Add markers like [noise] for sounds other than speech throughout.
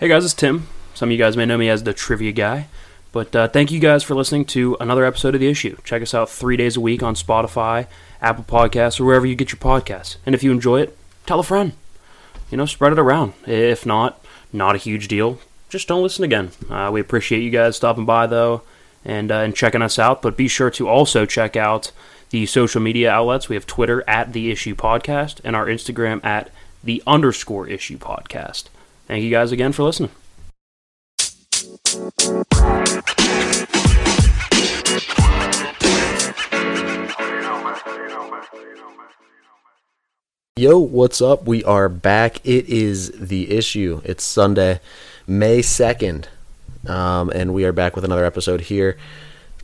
Hey guys, it's Tim. Some of you guys may know me as the trivia guy, but uh, thank you guys for listening to another episode of The Issue. Check us out three days a week on Spotify, Apple Podcasts, or wherever you get your podcasts. And if you enjoy it, tell a friend. You know, spread it around. If not, not a huge deal. Just don't listen again. Uh, we appreciate you guys stopping by though, and uh, and checking us out. But be sure to also check out the social media outlets. We have Twitter at The Issue Podcast and our Instagram at The Underscore Issue Podcast. Thank you guys again for listening. Yo, what's up? We are back. It is the issue. It's Sunday, May 2nd, um, and we are back with another episode here.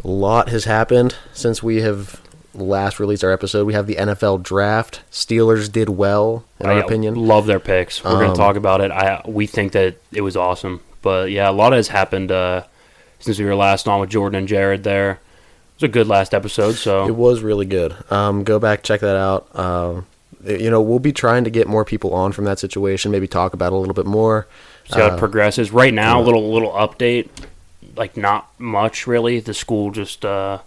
A lot has happened since we have last released our episode. We have the NFL draft. Steelers did well, in our I opinion. love their picks. We're going Um, to talk about it. I we think that it was awesome, but yeah, a lot has happened uh, since we were last on with Jordan and Jared. There, it was a good last episode. So It was really good. Um, go back, check that out. Um, you know, we'll be trying to get more people on from that situation, maybe talk about it a little bit more. see how Uh, it progresses. Right now, a yeah. little little update, like not much really. The school just uh,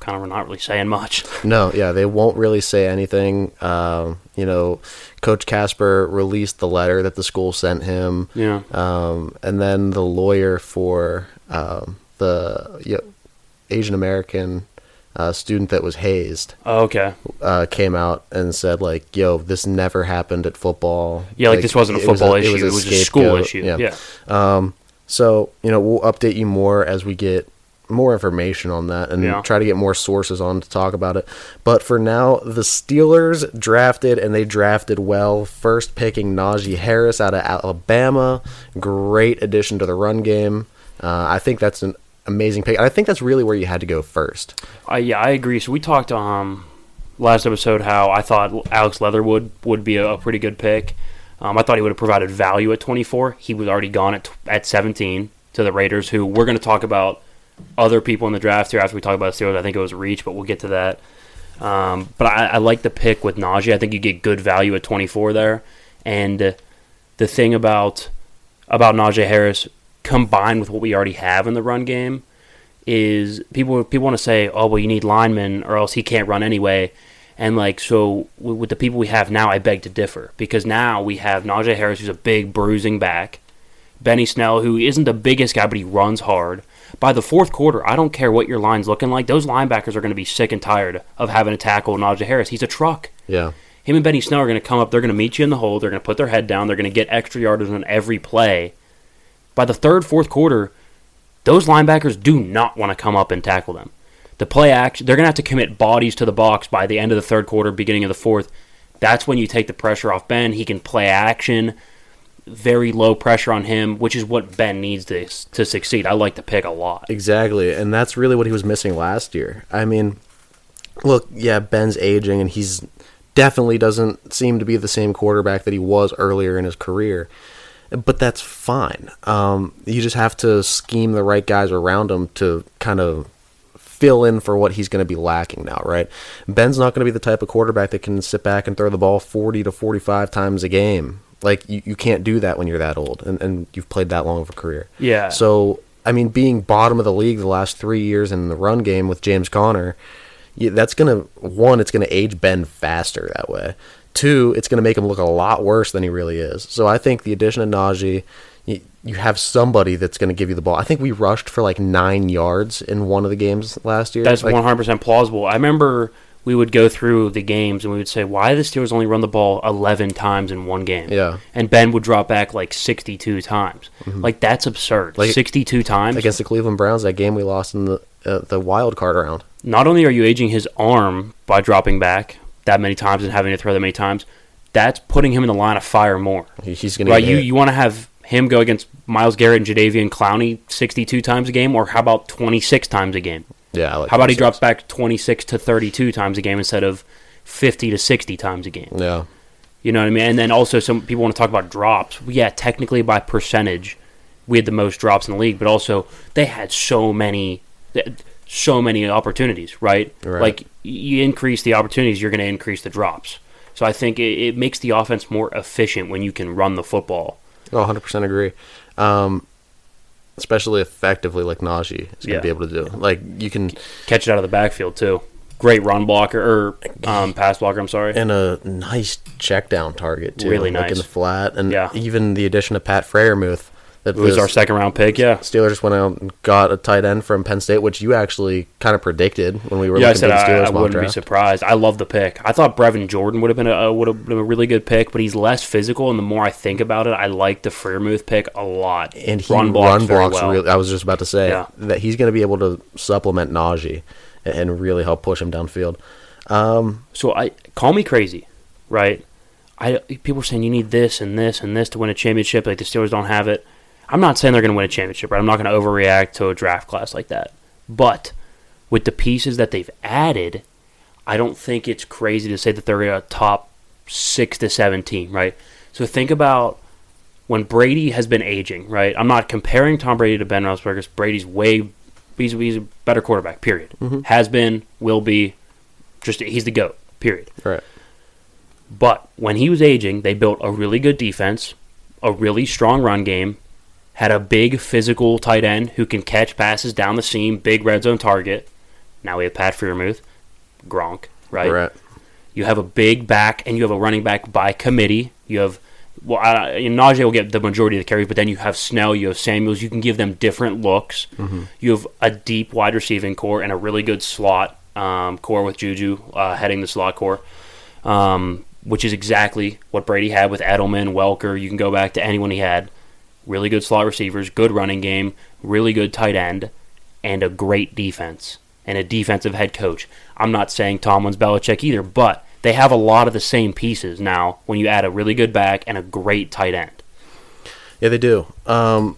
kind of not really saying much. No, yeah, they won't really say anything. Um, you know, Coach Casper released the letter that the school sent him, Yeah, um, and then the lawyer for um, the yeah, Asian American uh, student that was hazed oh, okay. uh, came out and said like, "Yo, this never happened at football. Yeah, like, this wasn't a it was football issue. It was, a school scapegoat." issue. Yeah. Um, so you know, we'll update you more as we get more information on that and Yeah. try to get more sources on to talk about it. But for now, the Steelers drafted and they drafted well. First picking Najee Harris out of Alabama, great addition to the run game. Uh, I think that's an amazing pick. I think that's really where you had to go first. I yeah, I agree. So we talked um last episode how I thought Alex Leatherwood would be a, a pretty good pick. Um, I thought he would have provided value at 24. He was already gone at tw- at 17 to the Raiders, who we're going to talk about other people in the draft here after we talk about Steelers. I think it was reach, but we'll get to that. Um, but I, I like the pick with Najee. I think you get good value at 24 there. And the thing about about Najee Harris combined with what we already have in the run game is people people want to say, oh well, you need linemen or else he can't run anyway. And like so, with the people we have now, I beg to differ because now we have Najee Harris, who's a big bruising back, Benny Snell, who isn't the biggest guy, but he runs hard. By the fourth quarter, I don't care what your line's looking like; those linebackers are going to be sick and tired of having to tackle Najee Harris. He's a truck. Yeah. Him and Benny Snell are going to come up. They're going to meet you in the hole. They're going to put their head down. They're going to get extra yardage on every play. By the third, fourth quarter, those linebackers do not want to come up and tackle them. The play action, they're going to have to commit bodies to the box by the end of the third quarter, beginning of the fourth. That's when you take the pressure off Ben. He can play action, very low pressure on him, which is what Ben needs to to succeed. I like the pick a lot. Exactly, and that's really what he was missing last year. I mean, look, yeah, Ben's aging, and he's definitely doesn't seem to be the same quarterback that he was earlier in his career. But that's fine. Um, you just have to scheme the right guys around him to kind of fill in for what he's going to be lacking now, right? Ben's not going to be the type of quarterback that can sit back and throw the ball 40 to 45 times a game. Like, you, you can't do that when you're that old and, and you've played that long of a career. Yeah. So, I mean, being bottom of the league the last three years in the run game with James Conner, that's going to, one, it's going to age Ben faster that way. Two, it's going to make him look a lot worse than he really is. So I think the addition of Najee, you, you have somebody that's going to give you the ball. I think we rushed for like nine yards in one of the games last year. That's one hundred percent plausible. I remember we would go through the games and we would say, "Why the Steelers only run the ball eleven times in one game?" Yeah. and Ben would drop back like sixty-two times. Like that's absurd. Like- sixty-two times. against the Cleveland Browns, that game we lost in the uh, the wild card round. Not only are you aging his arm by dropping back that many times and having to throw that many times, that's putting him in the line of fire more. He's going to Right? You you want to have him go against Myles Garrett and Jadeveon Clowney sixty-two times a game, or how about twenty-six times a game? Yeah. Like How about he drops back 26 to 32 times a game instead of 50 to 60 times a game? Yeah. You know what I mean? And then also, some people want to talk about drops. Yeah, technically by percentage, we had the most drops in the league, but also they had so many, so many opportunities, right? Right. Like you increase the opportunities, you're going to increase the drops. So I think it, it makes the offense more efficient when you can run the football. Oh, 100% agree. Um, especially effectively like Najee is going to Yeah. be able to do. Like you can Catch it out of the backfield too. Great run blocker or um, pass blocker. I'm sorry. and a nice check down target too. Really like in the flat, and Yeah. even the addition of Pat Freiermuth. That It was our second round pick. Yeah. Steelers went out and got a tight end from Penn State, which you actually kind of predicted when we were Yeah, I looking said at the I, Steelers I mock wouldn't be surprised. I love the pick. I thought Brevin Jordan would have been a would have been a really good pick, but he's less physical. And the more I think about it, I like the Freiermuth pick a lot. and he run run blocks, blocks, very well. really. I was just about to say Yeah. that he's going to be able to supplement Najee and- really help push him downfield. Um, so I call me crazy, right? I people are saying you need this and this and this to win a championship. Like the Steelers don't have it. I'm not saying they're going to win a championship, right? I'm not going to overreact to a draft class like that. But with the pieces that they've added, I don't think it's crazy to say that they're a top six to seven team, right? So think about when Brady has been aging, right? I'm not comparing Tom Brady to Ben Roethlisberger. Brady's way he's, he's a better quarterback. Period. Mm-hmm. Has been, will be, just he's the goat. Period. Right. But when he was aging, they built a really good defense, a really strong run game, had a big physical tight end who can catch passes down the seam, big red zone target. Now we have Pat Freiermuth, Gronk, right? Right. You have a big back, and you have a running back by committee. You have well, I, Najee will get the majority of the carries, but then you have Snell, you have Samuels. You can give them different looks. You have a deep wide receiving core and a really good slot um, core with Juju uh, heading the slot core, um, which is exactly what Brady had with Edelman, Welker. You can go back to anyone he had. Really good slot receivers, good running game, really good tight end, and a great defense and a defensive head coach. I'm not saying Tomlin's Belichick either, but they have a lot of the same pieces now when you add a really good back and a great tight end. Yeah, they do. Um,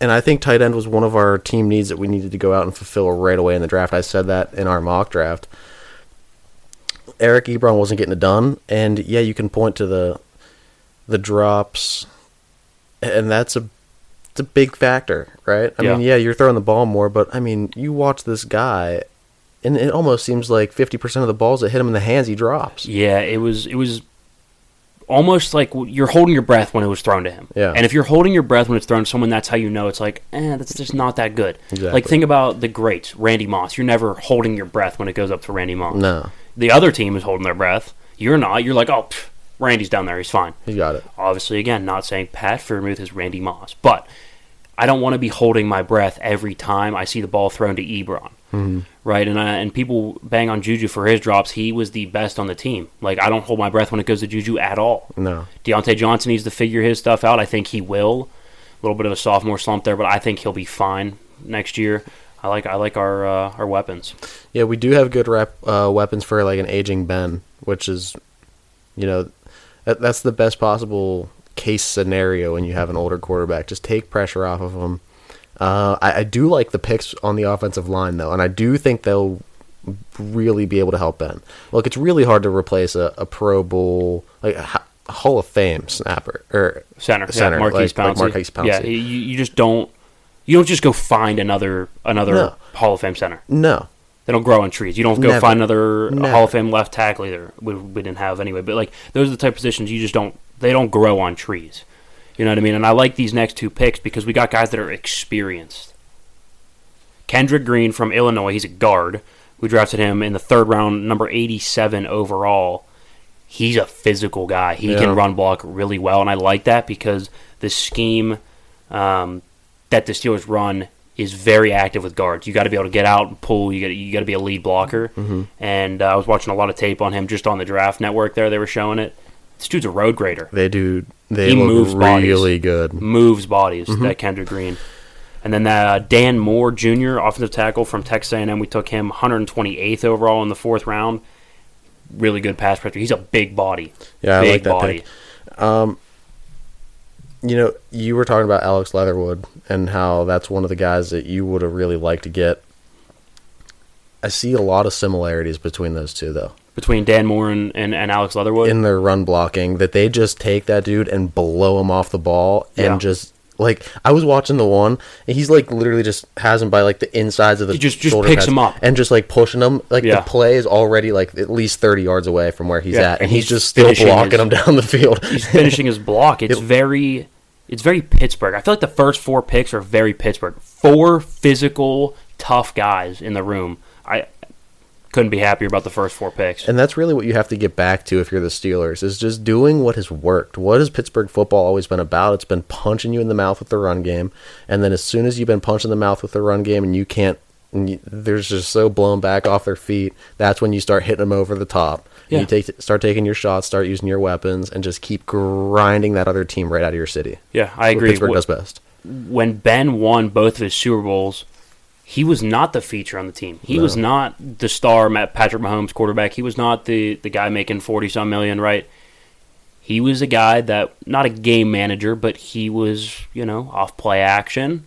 and I think tight end was one of our team needs that we needed to go out and fulfill right away in the draft. I said that in our mock draft. Eric Ebron wasn't getting it done, and yeah, you can point to the the drops, and that's a it's a big factor, right? I mean, Yeah. yeah, you're throwing the ball more, but I mean, you watch this guy, and it almost seems like fifty percent of the balls that hit him in the hands, he drops. Yeah, it was it was almost like you're holding your breath when it was thrown to him. Yeah. And if you're holding your breath when it's thrown to someone, that's how you know it's like, eh, that's just not that good. Exactly. Like think about the greats, Randy Moss. You're never holding your breath when it goes up to Randy Moss. No, The other team is holding their breath. You're not. You're like, oh, pff, Randy's down there. He's fine. He's got it. Obviously, again, not saying Pat Freiermuth is Randy Moss, but I don't want to be holding my breath every time I see the ball thrown to Ebron, mm-hmm. right? And I, and people bang on Juju for his drops. He was the best on the team. Like I don't hold my breath when it goes to Juju at all. No, Diontae Johnson needs to figure his stuff out. I think he will. A little bit of a sophomore slump there, but I think he'll be fine next year. I like I like our uh, our weapons. Yeah, we do have good rep, uh, weapons for like an aging Ben, which is, you know, that, that's the best possible case scenario when you have an older quarterback. Just take pressure off of them. Uh, I, I do like the picks on the offensive line though, and I do think they'll really be able to help Ben. Look, it's really hard to replace a, a Pro Bowl like a Hall of Fame snapper or Center, Center, yeah, Maurkice like- like Pouncey. Maurkice Pouncey. Yeah, you, you just don't you don't just go find another another No. Hall of Fame center. no. They don't grow on trees. You don't go Never. find another Never. Hall of Fame left tackle either. We, we didn't have anyway. But like those are the type of positions you just don't. They don't grow on trees. You know what I mean? And I like these next two picks because we got guys that are experienced. Kendrick Green from Illinois. He's a guard. We drafted him in the third round, number eighty-seven overall. He's a physical guy. He Yeah. can run block really well, and I like that because the scheme um, that the Steelers run is very active with guards. You got to be able to get out and pull. You got you got to be a lead blocker. Mm-hmm. And uh, I was watching a lot of tape on him just on the Draft Network. There, they were showing it. This dude's a road grader. They do. They He moves bodies. really good. Moves bodies. Mm-hmm. That Kendrick Green. And then uh, Dan Moore Jr., offensive tackle from Texas A&M. We took him 128th overall in the fourth round. Really good pass pressure. He's a big body. Yeah, I like that body. pick. You know, you were talking about Alex Leatherwood and how that's one of the guys that you would have really liked to get. I see a lot of similarities between those two, though, Between Dan Moore and, and, and Alex Leatherwood. in their run blocking. That they just take that dude and blow him off the ball and Yeah. just like I was watching the one, and he's like literally just has him by like the insides of the He just- just picks pads him up. and just like pushing him. Like Yeah. the play is already like at least thirty yards away from where he's Yeah, at, and and he's, he's just still blocking his- him down the field. [laughs] he's finishing his block. It's It- very it's very Pittsburgh. I feel like the first four picks are very Pittsburgh. Four physical, tough guys in the room. I couldn't be happier about the first four picks. And that's really what you have to get back to if you're the Steelers is just doing what has worked. What has Pittsburgh football always been about? It's been punching you in the mouth with the run game, and then as soon as you've been punched in the mouth with the run game and you can't, and you, they're just so blown back off their feet. That's when you start hitting them over the top. Yeah. You take start taking your shots, start using your weapons, and just keep grinding that other team right out of your city. yeah, I what agree. Pittsburgh Wh- does best. when Ben won both of his Super Bowls, he was not the feature on the team. He No. was not the star, Matt Patrick Mahomes quarterback. He was not the the guy making forty some million, right? He was a guy that not a game manager, but he was you know off play action.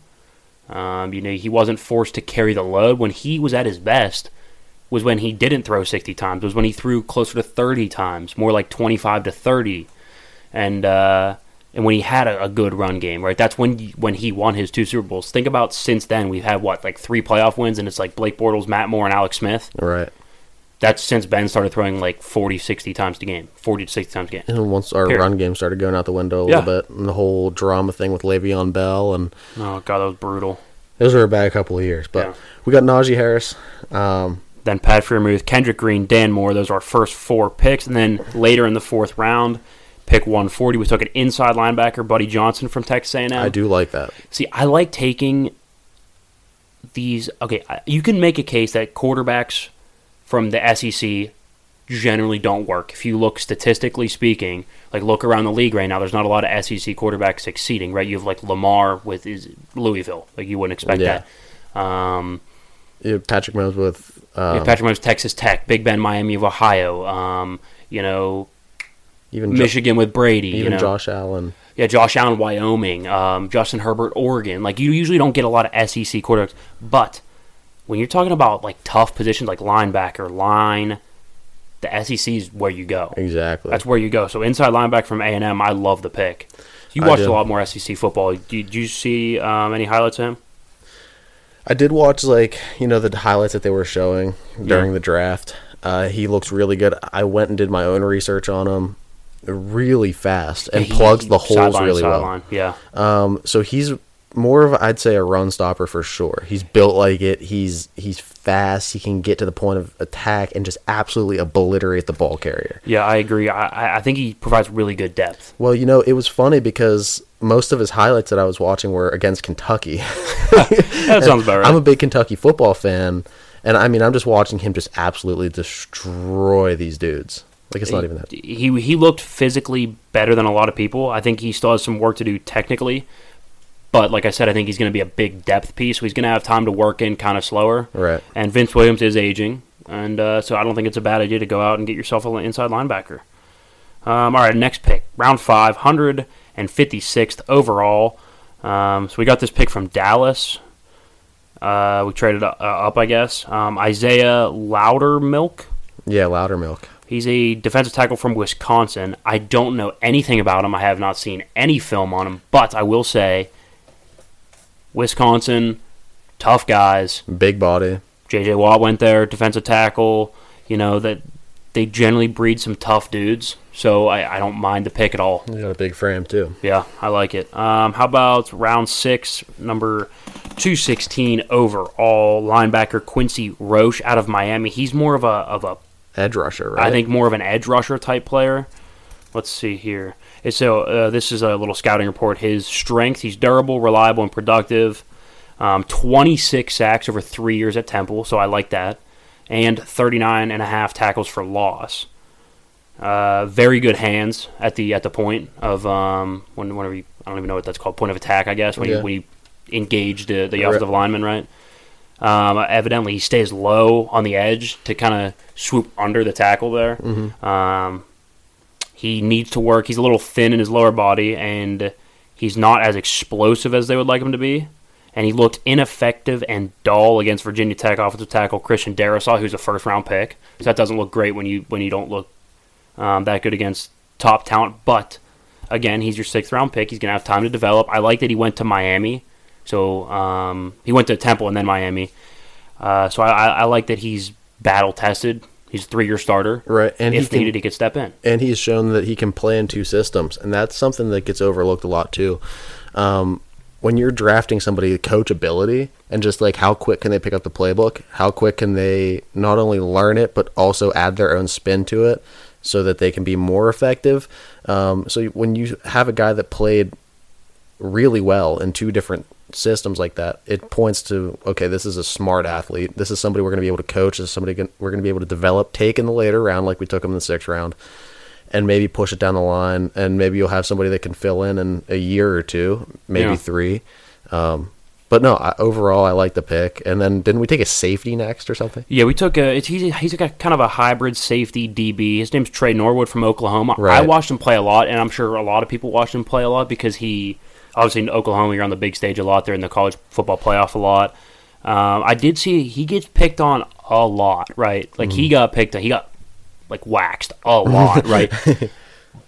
Um, you know he wasn't forced to carry the load when he was at his best. Was when he didn't throw sixty times. Was when he threw closer to thirty times, more like twenty five to thirty, and. uh and when he had a, a good run game, right? That's when when he won his two Super Bowls. Think about since then we've had what like three playoff wins, and it's like Blake Bortles, Matt Moore, and Alex Smith. Right. That's since Ben started throwing like 40, 60 times a game, forty to sixty times a game. And once our Period. run game started going out the window a Yeah. little bit, and the whole drama thing with Le'Veon Bell, and Oh god, that was brutal. those were a bad couple of years. But Yeah. we got Najee Harris. Um, Then Pat Freiermuth, Kendrick Green, Dan Moore. Those are our first four picks, and then later in the fourth round, pick one forty, we took an inside linebacker, Buddy Johnson from Texas A&M. I do like that. See, I like taking these. Okay, you can make a case that quarterbacks from the SEC generally don't work. If you look statistically speaking, like look around the league right now, there's not a lot of SEC quarterbacks succeeding. Right, you have like Lamar with is Louisville. Like you wouldn't expect Yeah. that. Um, Yeah, Patrick Mahomes with um, yeah, Patrick Mahomes, Texas Tech, Big Ben, Miami of Ohio. Um, you know, even Jo- Michigan with Brady. even you know, Josh Allen. Yeah, Josh Allen, Wyoming, um, Justin Herbert, Oregon. Like you usually don't get a lot of SEC quarterbacks, but when you're talking about like tough positions like linebacker, line, the SEC is where you go. Exactly. That's where you go. So inside linebacker from A and M, I love the pick. You watched a lot more SEC football. Did you see um, any highlights of him? I did watch like you know the highlights that they were showing during Yeah. the draft. Uh, he looks really good. I went and did my own research on him, really fast and He- plugs the holes to really well. sideline. Yeah, Um, so he's more of I'd say a run stopper for sure. He's built like it. He's he's fast. He can get to the point of attack and just absolutely obliterate the ball carrier. yeah, I agree. I- I think he provides really good depth. Well, you know, it was funny because most of his highlights that I was watching were against Kentucky. [laughs] [laughs] That sounds about right. I'm a big Kentucky football fan, and I mean, I'm just watching him just absolutely destroy these dudes. Like it's not even that. he he looked physically better than a lot of people. I think he still has some work to do technically, but like I said, I think he's going to be a big depth piece. So he's going to have time to work in kind of slower. Right. And Vince Williams is aging, and uh, so I don't think it's a bad idea to go out and get yourself an inside linebacker. Um, all right, next pick, round five, hundred and fifty sixth overall. Um, so we got this pick from Dallas. Uh, we traded uh, up, I guess. Um, Isaiah Loudermilk. Yeah, Loudermilk. He's a defensive tackle from Wisconsin. I don't know anything about him. I have not seen any film on him, but I will say Wisconsin, tough guys. Big body. JJ Watt went there, defensive tackle. You know, that they generally breed some tough dudes. So I, I don't mind the pick at all. He's got a big frame too. Yeah, I like it. Um, how about round six, number 216 overall, linebacker Quincy Roche out of Miami. He's more of a of a Edge rusher, right? I think more of an edge rusher type player. Let's see here. It's so uh, this is a little scouting report. His strength: he's durable, reliable, and productive. Um, 26 sacks over three years at Temple, so I like that, and 39 and a half tackles for loss. Uh, very good hands at the at the point of um, when whenever you, I don't even know what that's called point of attack I guess when Yeah. you when you engage the the offensive lineman right. Um, evidently, he stays low on the edge to kind of swoop under the tackle there. Um, he needs to work. He's a little thin in his lower body, and he's not as explosive as they would like him to be. And he looked ineffective and dull against Virginia Tech offensive tackle Christian Darrisaw, who's a first round pick. So that doesn't look great when you when you don't look um, that good against top talent. But again, he's your sixth round pick. He's gonna have time to develop. I like that he went to Miami. So um, he went to Temple and then Miami. Uh, so I, I, I like that he's battle tested. He's a three-year starter. Right, and he if can- needed, he could step in. and he's shown that he can play in two systems, and that's something that gets overlooked a lot too. Um, when you're drafting somebody, coachability and just like how quick can they pick up the playbook? How quick can they not only learn it but also add their own spin to it, so that they can be more effective. Um, so when you have a guy that played really well in two different systems like that, it points to okay, this is a smart athlete. This is somebody we're going to be able to coach. This is somebody we're going to be able to develop, take in the later round, like we took him in the sixth round, and maybe push it down the line. And maybe you'll have somebody that can fill in in a year or two, maybe Yeah. three. Um, but no, I, overall, I like the pick. And then didn't we take a safety next or something? Yeah, we took a. It's, he's he's a kind of a hybrid safety DB. His name's Tre Norwood from Oklahoma. I watched him play a lot, and I'm sure a lot of people watched him play a lot because he obviously in Oklahoma you're on the big stage a lot. They're in the college football playoff a lot. Um, I did see he gets picked on a lot, right? Like he got picked on. He got like waxed a lot, [laughs] right?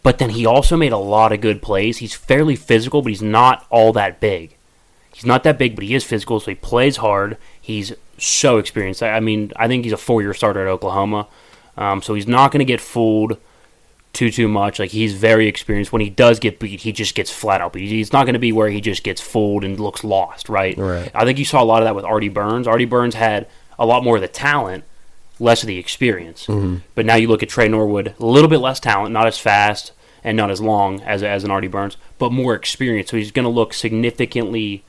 But then he also made a lot of good plays. He's fairly physical, but he's not all that big. He's not that big, but he is physical, so he plays hard. He's so experienced. I mean, I think he's a four-year starter at Oklahoma, um, so he's not going to get fooled too too much. Like he's very experienced. When he does get beat, he just gets flat out beat. He's not going to be where he just gets fooled and looks lost, right? Right. I think you saw a lot of that with Artie Burns. Artie Burns had a lot more of the talent, less of the experience. But now you look at Tre Norwood, a little bit less talent, not as fast and not as long as as an Artie Burns, but more experience. So he's going to look significantly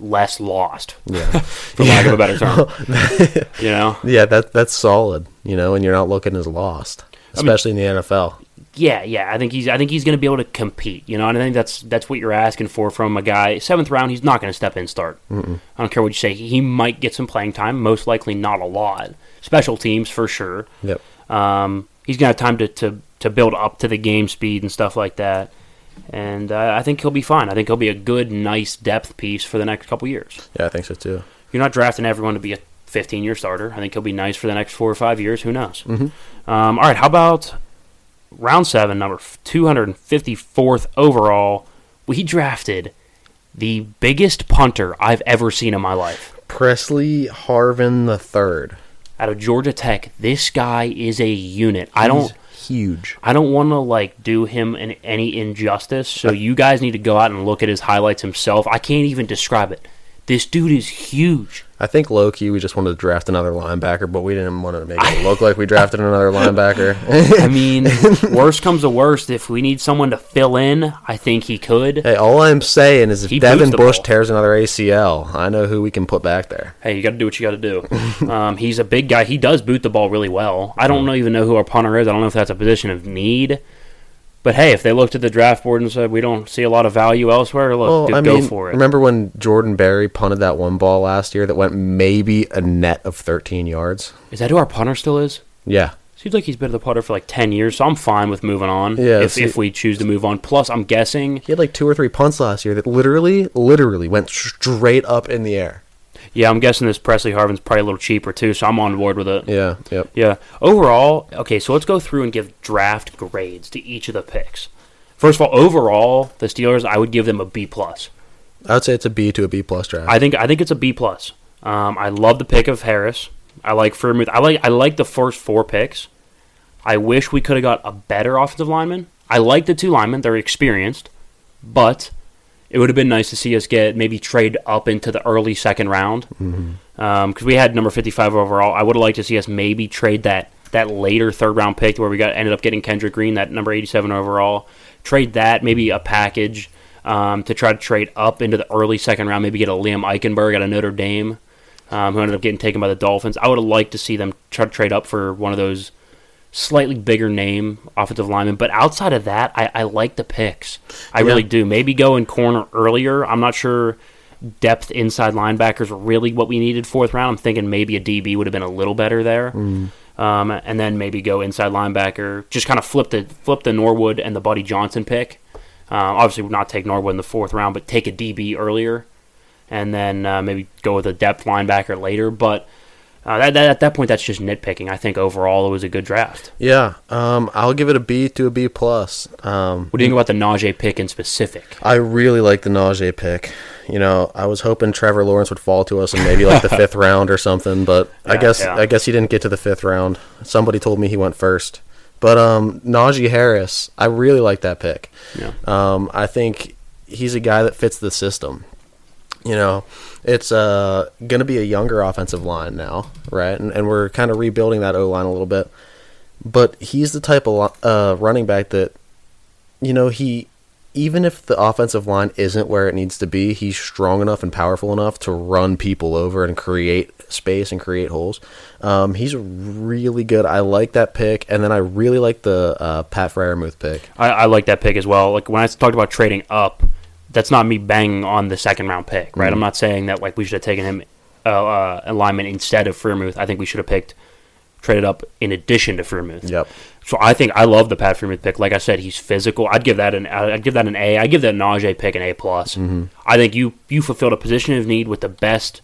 less lost, Yeah. [laughs] for lack of a better term. [laughs] you know? yeah, that that's solid. You know, and you're not looking as lost, especially in the NFL. Yeah, yeah. I think he's. I think he's going to be able to compete. You know, and I think that's that's what you're asking for from a guy. Seventh round, he's not going to step in and start. I don't care what you say. He might get some playing time. Most likely, not a lot. Special teams for sure. Yep. Um, he's going to have time to, to to build up to the game speed and stuff like that. And uh, I think he'll be fine. I think he'll be a good, nice depth piece for the next couple years. Yeah, I think so too. You're not drafting everyone to be a 15 year starter. I think he'll be nice for the next four or five years. Who knows? Um, all right, how about round seven, number 254th overall? We drafted the biggest punter I've ever seen in my life. Presley Harvin the third. Out of Georgia Tech, this guy is a unit. I don't. Huge. I don't want to like do him an, any injustice, so you guys need to go out and look at his highlights himself. I can't even describe it. This dude is huge. I think low key we just wanted to draft another linebacker, but we didn't want to make it [laughs] look like we drafted another linebacker. I [laughs] mean, worst comes to worst, if we need someone to fill in, I think he could. hey, all I'm saying is if He Devin Bush ball. tears another ACL, I know who we can put back there. Hey, you got to do what you got to do. [laughs] um, he's a big guy. He does boot the ball really well. I don't know, even know who our punter is. I don't know if that's a position of need. But hey, if they looked at the draft board and said we don't see a lot of value elsewhere, look, Well, I go mean, for it. remember when Jordan Berry punted that one ball last year that went maybe a net of 13 yards? is that who our punter still is? Yeah. Seems like he's been the putter for like ten years, so I'm fine with moving on. Yeah, if see- if we choose to move on. Plus, I'm guessing. He had like two or three punts last year that literally, literally went straight up in the air. Yeah, I'm guessing this Presley Harvin's probably a little cheaper too, so I'm on board with it. Yeah, yep. Yeah. Overall, okay, so let's go through and give draft grades to each of the picks. First of all, overall, the Steelers, I would give them a B plus. I would say it's a B to a B plus draft. I think I think it's a B plus. Um, I love the pick of Harris. I like Freiermuth. I like I like the first four picks. I wish we could have got a better offensive lineman. I like the two linemen; they're experienced, but it would have been nice to see us get maybe trade up into the early second round because we had number fifty-five overall. I would have liked to see us maybe trade that that later third round pick where we got ended up getting Kendrick Green, that number eighty-seven overall. Trade that maybe a package um, to try to trade up into the early second round. Maybe get a Liam Eichenberg out of Notre Dame, um, who ended up getting taken by the Dolphins. I would have liked to see them try to trade up for one of those slightly bigger name offensive lineman. But outside of that, I, I like the picks. I really do. Maybe go in corner earlier. I'm not sure depth inside linebackers are really what we needed fourth round. I'm thinking maybe a DB would have been a little better there. Um, and then maybe go inside linebacker. Just kind of flip the flip the Norwood and the Buddy Johnson pick. Um, obviously, would not take Norwood in the fourth round, but take a DB earlier, and then uh, maybe go with a depth linebacker later. But Uh, that, that, at that point, that's just nitpicking. I think overall it was a good draft. Yeah, um, I'll give it a B to a B plus. Um, What do you think about the Najee pick in specific? I really like the Najee pick. You know, I was hoping Trevor Lawrence would fall to us in maybe like the [laughs] fifth round or something, but I guess yeah. I guess he didn't get to the fifth round. Somebody told me he went first, but um, Najee Harris, I really like that pick. Yeah. Um, I think he's a guy that fits the system. You know, it's uh, going to be a younger offensive line now, right? And, and we're kind of rebuilding that O line a little bit. But he's the type of uh, running back that, you know, he even if the offensive line isn't where it needs to be, he's strong enough and powerful enough to run people over and create space and create holes. Um, he's really good. I like that pick, and then I really like the uh, Pat Freiermuth pick. I, I like that pick as well. Like when I talked about trading up, that's not me banging on the second round pick, right? I'm not saying that like we should have taken him uh, uh, alignment instead of Freiermuth. I think we should have picked traded up in addition to Freiermuth. Yep. So I think I love the Pat Freiermuth pick. Like I said, he's physical. I'd give that an I'd give that an A. I'd give that Najee pick an A plus. Mm-hmm. I think you you fulfilled a position of need with the best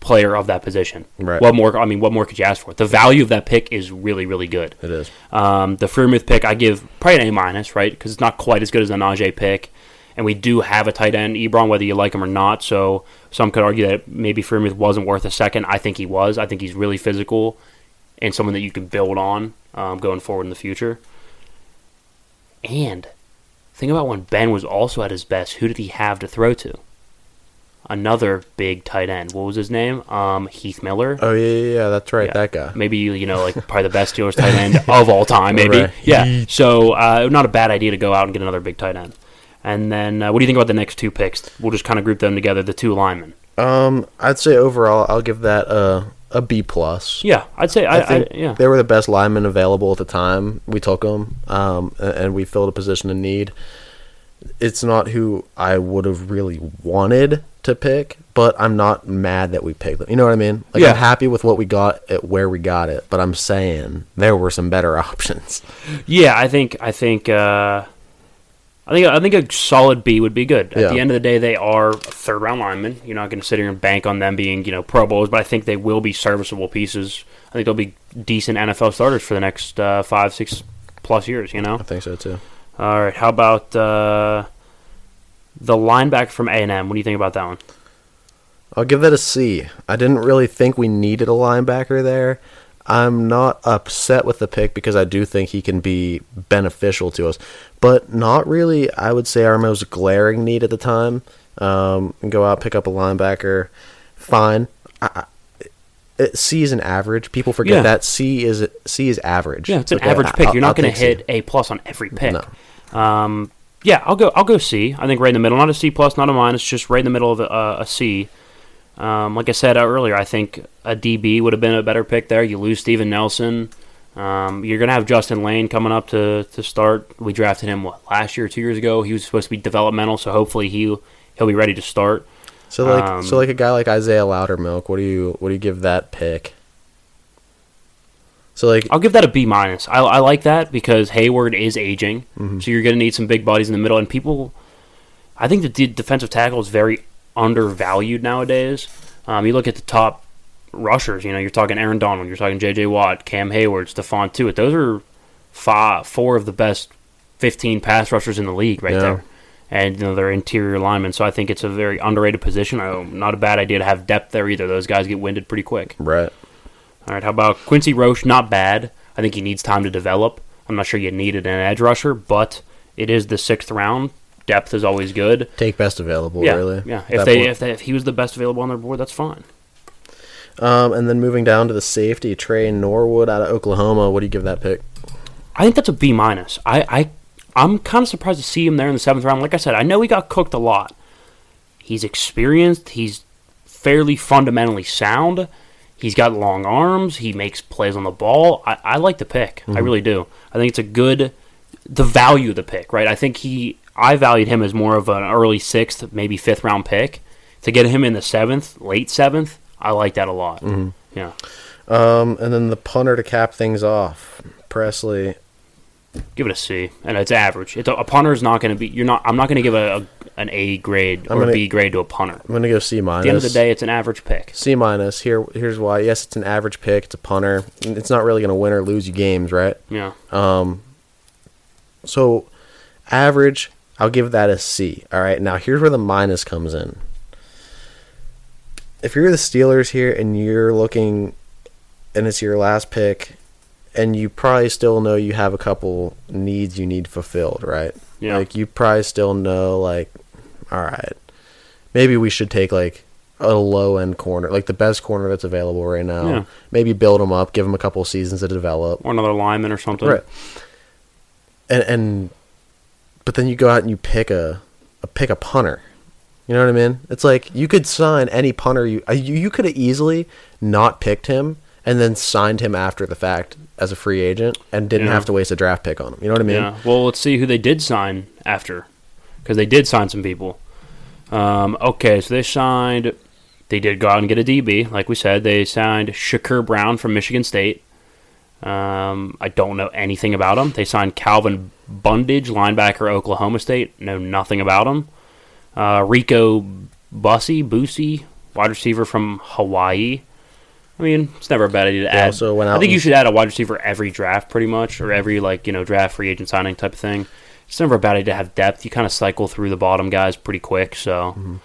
player of that position. Right. What more? I mean, what more could you ask for? The value of that pick is really really good. It is. Um, the Freiermuth pick, I give probably an A minus, right? Because it's not quite as good as the Najee pick, and we do have a tight end, Ebron, whether you like him or not. So some could argue that maybe Freiermuth wasn't worth a second. I think he was. I think he's really physical and someone that you can build on um, going forward in the future. And think about when Ben was also at his best. Who did he have to throw to? Another big tight end. What was his name? Um, Heath Miller. Oh yeah, yeah, yeah that's right. Yeah. That guy. Maybe you know, like probably the best Steelers tight end of all time. Maybe, [laughs] Right. yeah. So uh, not a bad idea to go out and get another big tight end. And then, uh, what do you think about the next two picks? We'll just kind of group them together. The two linemen. Um, I'd say overall, I'll give that a a B plus. Yeah, I'd say. I, I think I, yeah. they were the best linemen available at the time. We took them, um, and we filled a position in need. It's not who I would have really wanted to pick, but I'm not mad that we picked them. You know what I mean? Like Yeah. I'm happy with what we got at where we got it, but I'm saying there were some better [laughs] options. Yeah, I think. I think. Uh, I think. I think a solid B would be good. At Yeah. the end of the day, they are third round linemen. You're not going to sit here and bank on them being, you know, Pro Bowls, but I think they will be serviceable pieces. I think they'll be decent NFL starters for the next uh, five, six plus years. You know. I think so too. All right. How about uh, the linebacker from A and M? What do you think about that one? I'll give that a C. I didn't really think we needed a linebacker there. I'm not upset with the pick because I do think he can be beneficial to us, but not really. I would say our most glaring need at the time. Um, go out pick up a linebacker, fine. I, I, C is an average. People forget Yeah. that C is C is average. Yeah, it's an Okay, average pick. I'll- You're not going to hit A plus on every pick. No. Um, yeah, I'll go. I'll go C. I think right in the middle, not a C plus, not a minus, just right in the middle of a, uh, a C. Um, like I said uh, earlier, I think a DB would have been a better pick there. You lose Steven Nelson. Um, you're going to have Justin Layne coming up to, to start. We drafted him what last year, two years ago. He was supposed to be developmental, so hopefully he he'll be ready to start. So like Um, so like a guy like Isaiah Loudermilk, what do you what do you give that pick? So like I'll give that a B minus. I, I like that because Heyward is aging, so you're going to need some big bodies in the middle. And people, I think the de- defensive tackle is very undervalued nowadays. Um, you look at the top rushers. You know, you're talking Aaron Donald, you're talking J.J. Watt, Cam Heyward, Stephon Tuitt. Those are five, four of the best 15 pass rushers in the league right Yeah. there. And you know they're interior linemen, so I think it's a very underrated position. I, not a bad idea to have depth there either. Those guys get winded pretty quick. right. All right, how about Quincy Roche? Not bad. I think he needs time to develop. I'm not sure you needed an edge rusher, but it is the sixth round. Depth is always good. Take best available, yeah, really. yeah. If they, if they if he was the best available on their board, that's fine. Um, and then moving down to the safety, Tre Norwood out of Oklahoma. What do you give that pick? I think that's a B minus. I, I I'm kind of surprised to see him there in the seventh round. Like I said, I know he got cooked a lot. He's experienced. He's fairly fundamentally sound. He's got long arms. He makes plays on the ball. I, I like the pick. I really do. I think it's a good the value of the pick, right? I think he I valued him as more of an early sixth, maybe fifth round pick. To get him in the seventh, late seventh, I like that a lot. Yeah. Um, and then the punter to cap things off, Presley. Give it a C, and it's average. It's a, a punter is not going to be. You're not. I'm not going to give a, a an A grade or gonna- a B grade to a punter. I'm gonna go C At minus. the end of the day, it's an average pick. C minus. Here, here's why. Yes, it's an average pick. It's a punter. It's not really gonna win or lose you games, right? Yeah. Um, so average, I'll give that a C. All right. Now here's where the minus comes in. If you're the Steelers here and you're looking, and it's your last pick, and you probably still know you have a couple needs you need fulfilled, right? Yeah. Like you probably still know, like, all right, maybe we should take like a low end corner, like the best corner that's available right now. Yeah. Maybe build them up, give them a couple seasons to develop. Or another lineman or something. Right. And and but then you go out and you pick a, a pick a punter. You know what I mean? It's like you could sign any punter you uh, you, you could have easily not picked him and then signed him after the fact as a free agent and didn't Yeah. have to waste a draft pick on him. You know what I mean? Yeah. Well, let's see who they did sign after, because they did sign some people. Um, okay, so they signed. They did go out and get a DB, like we said. They signed Shakur Brown from Michigan State. Um, I don't know anything about him. They signed Calvin Bundage, linebacker, Oklahoma State. Know nothing about him. Uh, Rico Bussey, Boosie, wide receiver from Hawaii. I mean, it's never a bad idea to They add. also went I think you should add a wide receiver every draft, pretty much, or every like you know draft free agent signing type of thing. It's never a bad idea to have depth. You kind of cycle through the bottom guys pretty quick. So Mm-hmm.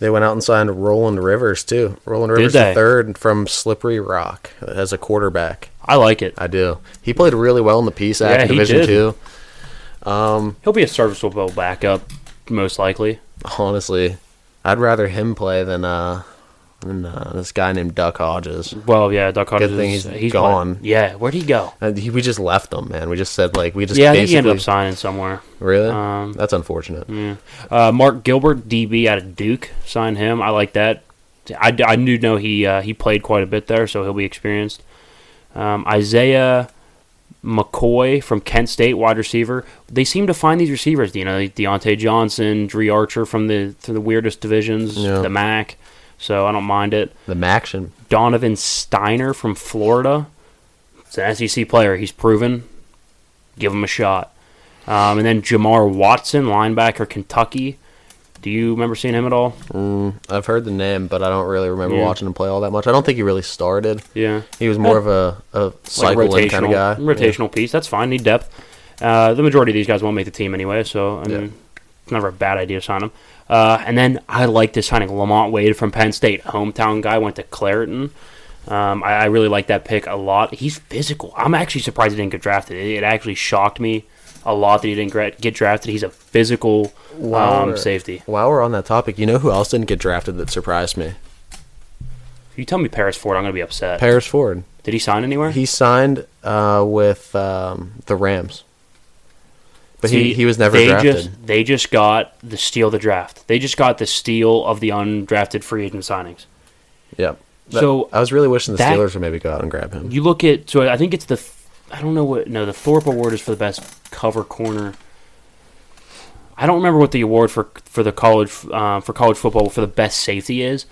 They went out and signed Roland Rivers too. Roland Rivers the third from Slippery Rock as a quarterback. I like it. I do. He played really well in the PSAC Yeah, Division. Two. He'll be a serviceable backup, most likely. Honestly, I'd rather him play than uh than uh, this guy named Duck Hodges. Well, yeah, Duck Hodges. Good thing he's he's gone. playing- Yeah, where'd he go? Uh, he, we just left him, man. We just said like we just yeah, he ended up signing somewhere. really. Um, That's unfortunate. Yeah. Uh, Mark Gilbert, DB out of Duke, signed him. I like that. I, I do know he uh, he played quite a bit there, so he'll be experienced. Um, Isaiah McCoy from Kent State, wide receiver. They seem to find these receivers. You know, Diontae Johnson, Dree Archer from the from the weirdest divisions, Yeah. the MAC. So I don't mind it. The Maction. Donovan Stiner from Florida. It's an SEC player. He's proven. Give him a shot. Um, and then Jamar Watson, linebacker, Kentucky. Do you remember seeing him at all? Mm, I've heard the name, but I don't really remember Yeah. watching him play all that much. I don't think he really started. Yeah. He was more of a, a cycle in kind of guy. rotational piece. That's fine. Need depth. Uh, the majority of these guys won't make the team anyway, so I mean, Yeah. it's never a bad idea to sign them. Uh, and then I like this signing Lamont Wade from Penn State, hometown guy, went to Clairton. Um, I, I really like that pick a lot. He's physical. I'm actually surprised he didn't get drafted. It, it actually shocked me a lot that he didn't gra- get drafted. He's a physical Wow. um, safety. While we're on that topic, you know who else didn't get drafted that surprised me? If you tell me Paris Ford, I'm going to be upset. Paris Ford. Did he sign anywhere? He signed uh, with um, the Rams, but he, See, he was never they drafted. Just, they just got the steal of the draft. They just got the steal of the undrafted free agent signings. Yeah. That- So, I was really wishing the that- Steelers would maybe go out and grab him. You look at so I think it's the I don't know what no the Thorpe Award is for the best cover corner. I don't remember what the award for for the college uh, for college football for the best safety is.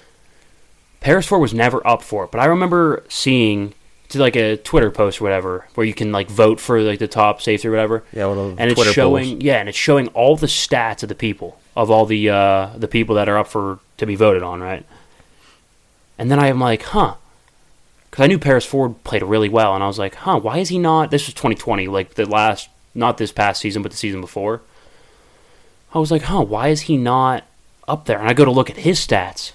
Paris Ford was never up for it, but I remember seeing to like a Twitter post or whatever where you can like vote for like the top safety or whatever. Yeah, one of the and Twitter it's showing polls. yeah, and it's showing all the stats of the people of all the uh, the people that are up for to be voted on, right? And then I'm like, huh, because I knew Paris Ford played really well, and I was like, huh, why is he not? This was 2020, like the last, not this past season, but the season before. I was like, huh, why is he not up there? And I go to look at his stats.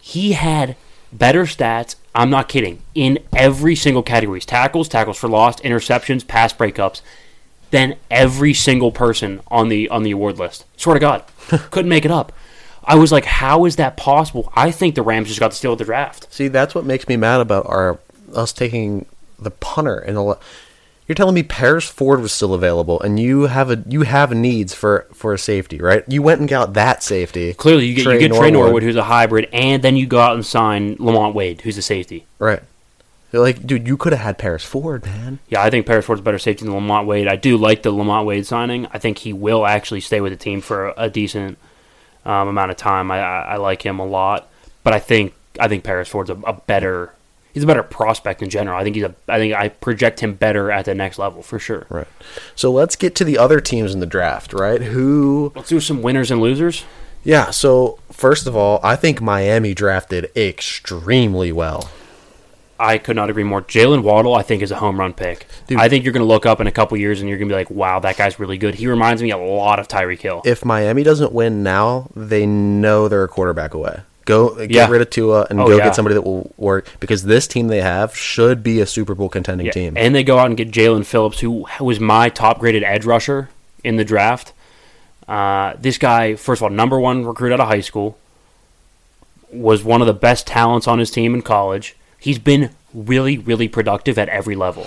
He had better stats. I'm not kidding. In every single category tackles, tackles for loss, interceptions, pass breakups, than every single person on the on the award list. Swear to God, [laughs] couldn't make it up. I was like, how is that possible? I think the Rams just got the steal of the draft. See, that's what makes me mad about our us taking the punter and the. You're telling me Paris Ford was still available, and you have a you have needs for for a safety, right? You went and got that safety. Clearly, you get Tre you get Tre Norwood. Norwood, who's a hybrid, and then you go out and sign Lamont Wade, who's a safety. right? Like, dude, you could have had Paris Ford, man. Yeah, I think Paris Ford's better safety than Lamont Wade. I do like the Lamont Wade signing. I think he will actually stay with the team for a decent um, amount of time. I, I, I like him a lot, but I think I think Paris Ford's a, a better. he's a better prospect in general. I think he's a. I think I project him better at the next level for sure. Right. So let's get to the other teams in the draft, right? Who Let's do some winners and losers. Yeah, so first of all, I think Miami drafted extremely well. I could not agree more. Jaylen Waddle, I think, is a home run pick. Dude. I think you're going to look up in a couple years and you're going to be like, "Wow, that guy's really good." He reminds me a lot of Tyreek Hill. If Miami doesn't win now, they know they're a quarterback away. Go get Yeah. rid of Tua and Oh, go yeah. get somebody that will work because this team they have should be a Super Bowl contending Yeah, team. And they go out and get Jaelan Phillips, who was my top graded edge rusher in the draft. Uh, this guy, first of all, number one recruit out of high school, was one of the best talents on his team in college. He's been really, really productive at every level.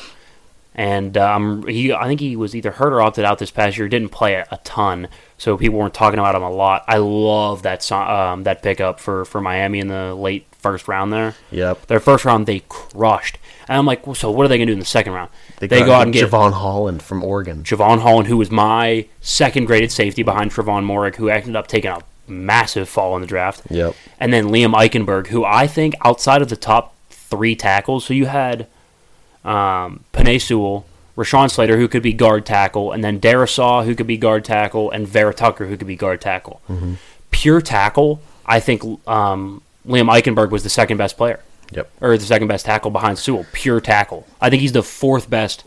And um, he, I think he was either hurt or opted out this past year. Didn't play a, a ton, so people weren't talking about him a lot. I love that so- um, that pickup for, for Miami in the late first round there. Yep. Their first round they crushed, and I'm like, well, so what are they going to do in the second round? They, got go out and get Jevon Holland from Oregon. Jevon Holland, who was my second graded safety behind Trevon Moehrig, who ended up taking a massive fall in the draft. Yep. And then Liam Eichenberg, who I think outside of the top three tackles, so you had um, Penei Sewell, Rashawn Slater, who could be guard tackle, and then Darrisaw, who could be guard tackle, and Vera Tucker, who could be guard tackle. Pure tackle, I think um, Liam Eichenberg was the second best player Yep. or the second best tackle behind Sewell. Pure tackle. I think he's the fourth best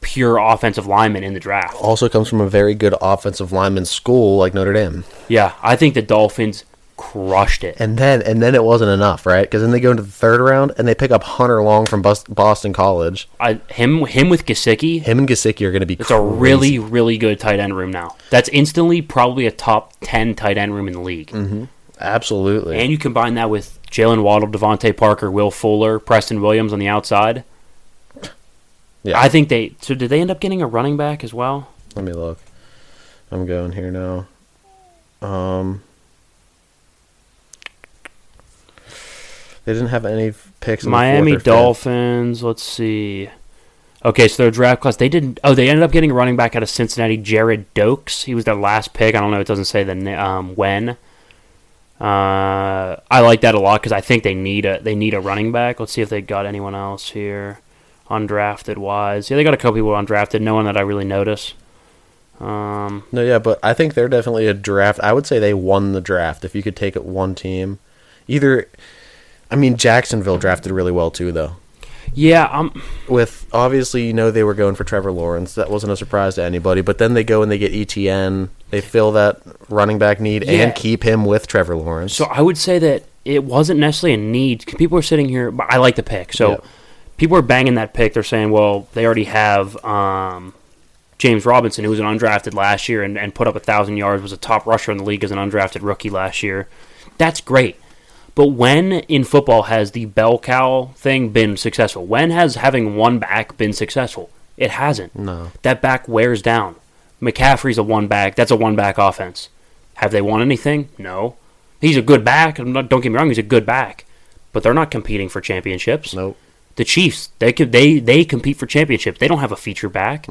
pure offensive lineman in the draft. Also comes from a very good offensive lineman school like Notre Dame. Yeah, I think the Dolphins crushed it. And then and then it wasn't enough, right? Because then they go into the third round and they pick up Hunter Long from Boston College. I, him him with Gesicki, Him and Gesicki are going to be. it's a really really good tight end room now. That's instantly probably a top ten tight end room in the league. absolutely. And you combine that with Jaylen Waddle, DeVante Parker, Will Fuller, Preston Williams on the outside. Yeah. I think they. So did they end up getting a running back as well? Let me look. I'm going here now. Um, they didn't have any picks. In Miami fifth. Dolphins. Let's see. Okay, so their draft class. They didn't. Oh, they ended up getting a running back out of Cincinnati, Gerrid Doaks. He was their last pick. I don't know. It doesn't say the um, when. Uh, I like that a lot because I think they need a they need a running back. Let's see if they got anyone else here, undrafted wise. Yeah, they got a couple people undrafted. No one that I really notice. Um, No, yeah, but I think they're definitely a draft. I would say they won the draft if you could take it one team. Either, I mean, Jacksonville drafted really well too, though. yeah, I'm. With obviously, you know, they were going for Trevor Lawrence. That wasn't a surprise to anybody. But then they go and they get Etienne. They fill that running back need Yeah. and keep him with Trevor Lawrence. So I would say that it wasn't necessarily a need. People are sitting here, but I like the pick. So Yep. people are banging that pick. They're saying, well, they already have um, James Robinson, who was an undrafted last year and, and put up a thousand yards, was a top rusher in the league as an undrafted rookie last year. That's great. But when in football has the bell cow thing been successful? When has having one back been successful? It hasn't. No. That back wears down. McCaffrey's a one back. That's a one back offense. Have they won anything? No. He's a good back. Don't get me wrong. He's a good back, but they're not competing for championships. nope. The Chiefs, they could they they compete for championships. They don't have a feature back.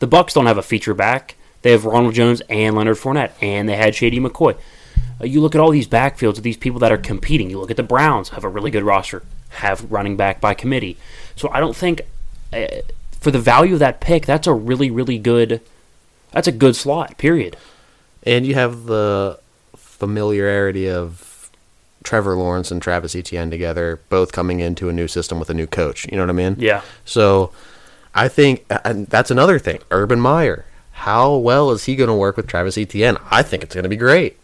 The Bucs don't have a feature back. They have Ronald Jones and Leonard Fournette, and they had Shady McCoy. Uh, you look at all these backfields of these people that are competing. You look at the Browns, have a really good roster, have running back by committee. So I don't think, uh, for the value of that pick, that's a really really good. That's a good slot. Period. And you have the familiarity of Trevor Lawrence and Travis Etienne together, both coming into a new system with a new coach. You know what I mean? Yeah. So I think, and that's another thing. Urban Meyer, how well is he going to work with Travis Etienne? I think it's going to be great.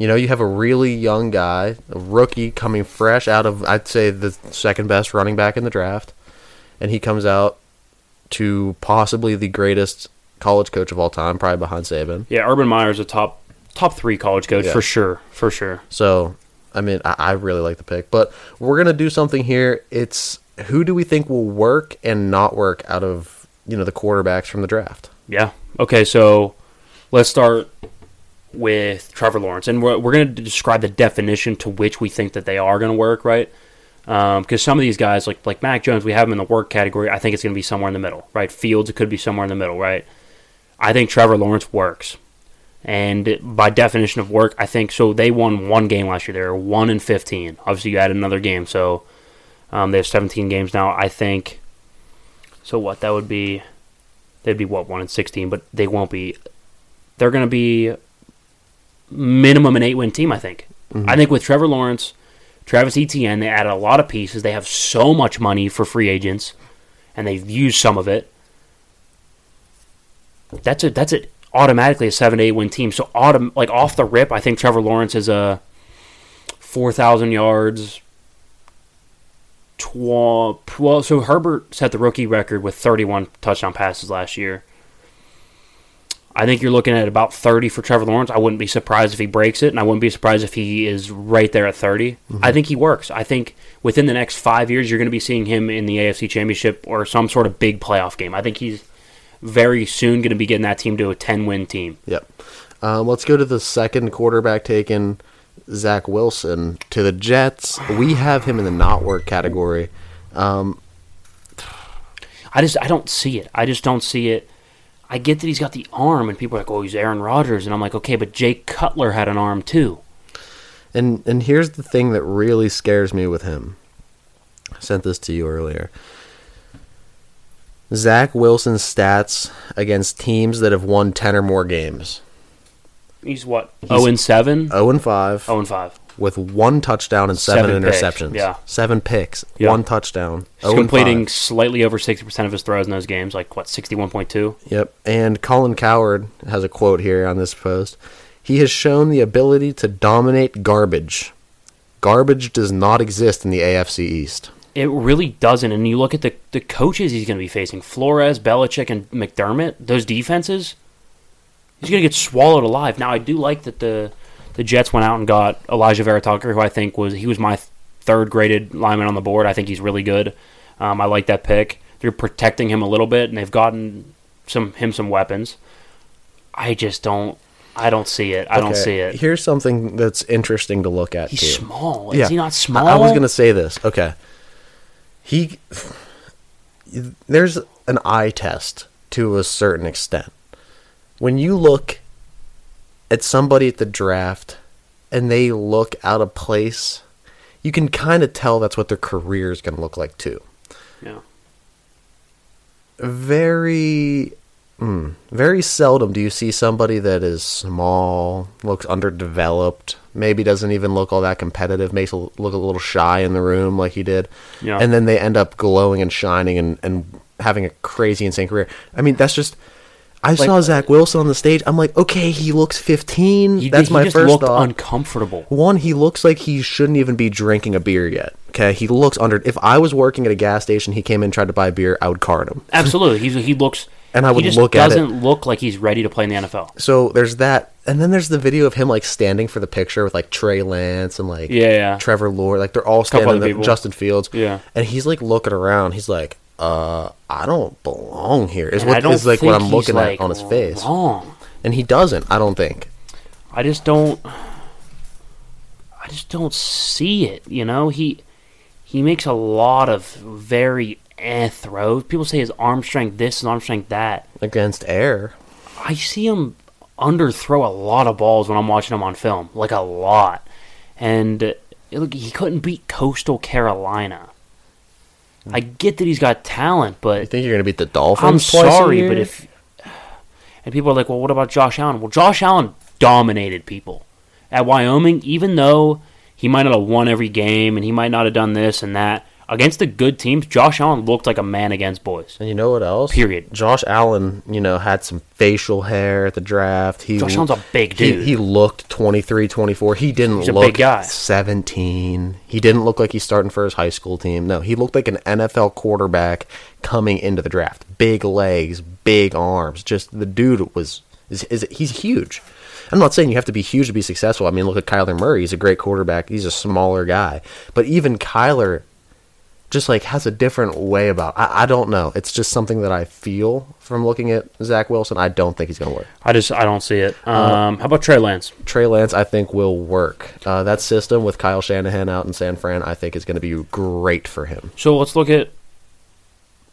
You know, you have a really young guy, a rookie coming fresh out of, I'd say, the second best running back in the draft, and he comes out to possibly the greatest college coach of all time, probably behind Saban. Yeah. Urban Meyer's a top top three college coach Yeah. for sure. For sure. So, I mean, I, I really like the pick, but we're gonna do something here. It's who do we think will work and not work out of you know the quarterbacks from the draft? Yeah. Okay, so let's start with Trevor Lawrence, and we're, we're going to describe the definition to which we think that they are going to work, right? Because some of these guys, like like Mac Jones, we have him in the work category. I think it's going to be somewhere in the middle, right? Fields, it could be somewhere in the middle, right? I think Trevor Lawrence works, and by definition of work, I think so. They won one game last year. They were one and fifteen. Obviously, you add another game, so Um, they have 17 games now. I think. So what? That would be. They'd be what one and 16, but they won't be. They're going to be minimum an eight-win team. I think. Mm-hmm. I think with Trevor Lawrence, Travis Etienne, they added a lot of pieces. They have so much money for free agents, and they've used some of it. That's it. That's it. Automatically a seven to eight win team. So autom- like off the rip, I think Trevor Lawrence is a four thousand yards. Tw- well, so Herbert set the rookie record with thirty-one touchdown passes last year. I think you're looking at about 30 for Trevor Lawrence. I wouldn't be surprised if he breaks it, and I wouldn't be surprised if he is right there at 30. I think he works. I think within the next five years, you're going to be seeing him in the AFC Championship or some sort of big playoff game. I think he's very soon going to be getting that team to a 10 win team. Yep. Um, let's go to the second quarterback taken, Zach Wilson, to the Jets. We have him in the not work category. I just I don't see it. I just don't see it. I get that he's got the arm, and people are like, "Oh, he's Aaron Rodgers," and I'm like, "Okay, but Jay Cutler had an arm too." And and here's the thing that really scares me with him. I sent this to you earlier. Zach Wilson's stats against teams that have won ten or more games. He's what? Oh and seven. Zero and five. Oh and five. With one touchdown and seven, Seven picks, interceptions. yeah. Seven picks, Yeah. one touchdown. He's oh completing slightly over sixty percent of his throws in those games, like what sixty one point two. Yep. And Colin Cowherd has a quote here on this post. He has shown the ability to dominate garbage. Garbage does not exist in the AFC East. It really doesn't. And you look at the the coaches he's going to be facing: Flores, Belichick, and McDermott. Those defenses, he's going to get swallowed alive. Now, I do like that the the Jets went out and got Alijah Vera-Tucker, who I think was he was my third graded lineman on the board. I think he's really good. Um, I like that pick. They're protecting him a little bit, and they've gotten some him some weapons. I just don't. I don't see it. I don't see it. Here's something that's interesting to look at He's too. small. Yeah. Is he not small? I, I was gonna say this. Okay. He there's an eye test to a certain extent. When you look at somebody at the draft and they look out of place, you can kind of tell that's what their career is going to look like too. Yeah. Very mm, very seldom do you see somebody that is small, looks underdeveloped, maybe doesn't even look all that competitive, makes look a little shy in the room like he did, Yeah. and then they end up glowing and shining and, and having a crazy insane career. I mean, that's just. I saw Zach Wilson on the stage. I'm like, okay, he looks 15. He, that's he my just first looked thought. uncomfortable. One, he looks like he shouldn't even be drinking a beer yet. Okay, he looks under. If I was working at a gas station, he came in and tried to buy a beer, I would card him. Absolutely, he's he looks. And I would he just look at it. He doesn't look like he's ready to play in the NFL. So there's that, and then there's the video of him like standing for the picture with like Trey Lance and like Yeah, yeah. Trevor Lord, like they're all standing there. Justin Fields, Yeah. and he's like looking around. He's like, "Uh, I don't belong here." Is And I what don't is like what I'm looking like, at on his face, Wrong. and he doesn't. I don't think. I just don't. I just don't see it. You know, he he makes a lot of very eh throws. People say his arm strength this and arm strength that. against air. I see him underthrow a lot of balls when I'm watching him on film, like a lot. And look, he couldn't beat Coastal Carolina. I get that he's got talent, but You think you're gonna beat the Dolphins? I'm sorry, but if and people are like, well, what about Josh Allen? Well, Josh Allen dominated people at Wyoming, even though he might not have won every game and he might not have done this and that against the good teams. Josh Allen looked like a man against boys. And you know what else? Period. Josh Allen, you know, had some facial hair at the draft. He Josh Allen's a big dude. He, looked 23, 24. He didn't He's look big guy. 17. He didn't look like he's starting for his high school team. No, he looked like an NFL quarterback coming into the draft. Big legs, big arms. Just the dude was is, is he's huge. I'm not saying you have to be huge to be successful. I mean, look at Kyler Murray. He's a great quarterback. He's a smaller guy. But even Kyler just like has a different way about. I, I don't know. It's just something that I feel from looking at Zach Wilson. I don't think he's going to work. I just I don't see it. Uh, Um, how about Trey Lance? Trey Lance, I think will work. Uh, that system with Kyle Shanahan out in San Fran, I think is going to be great for him. So let's look at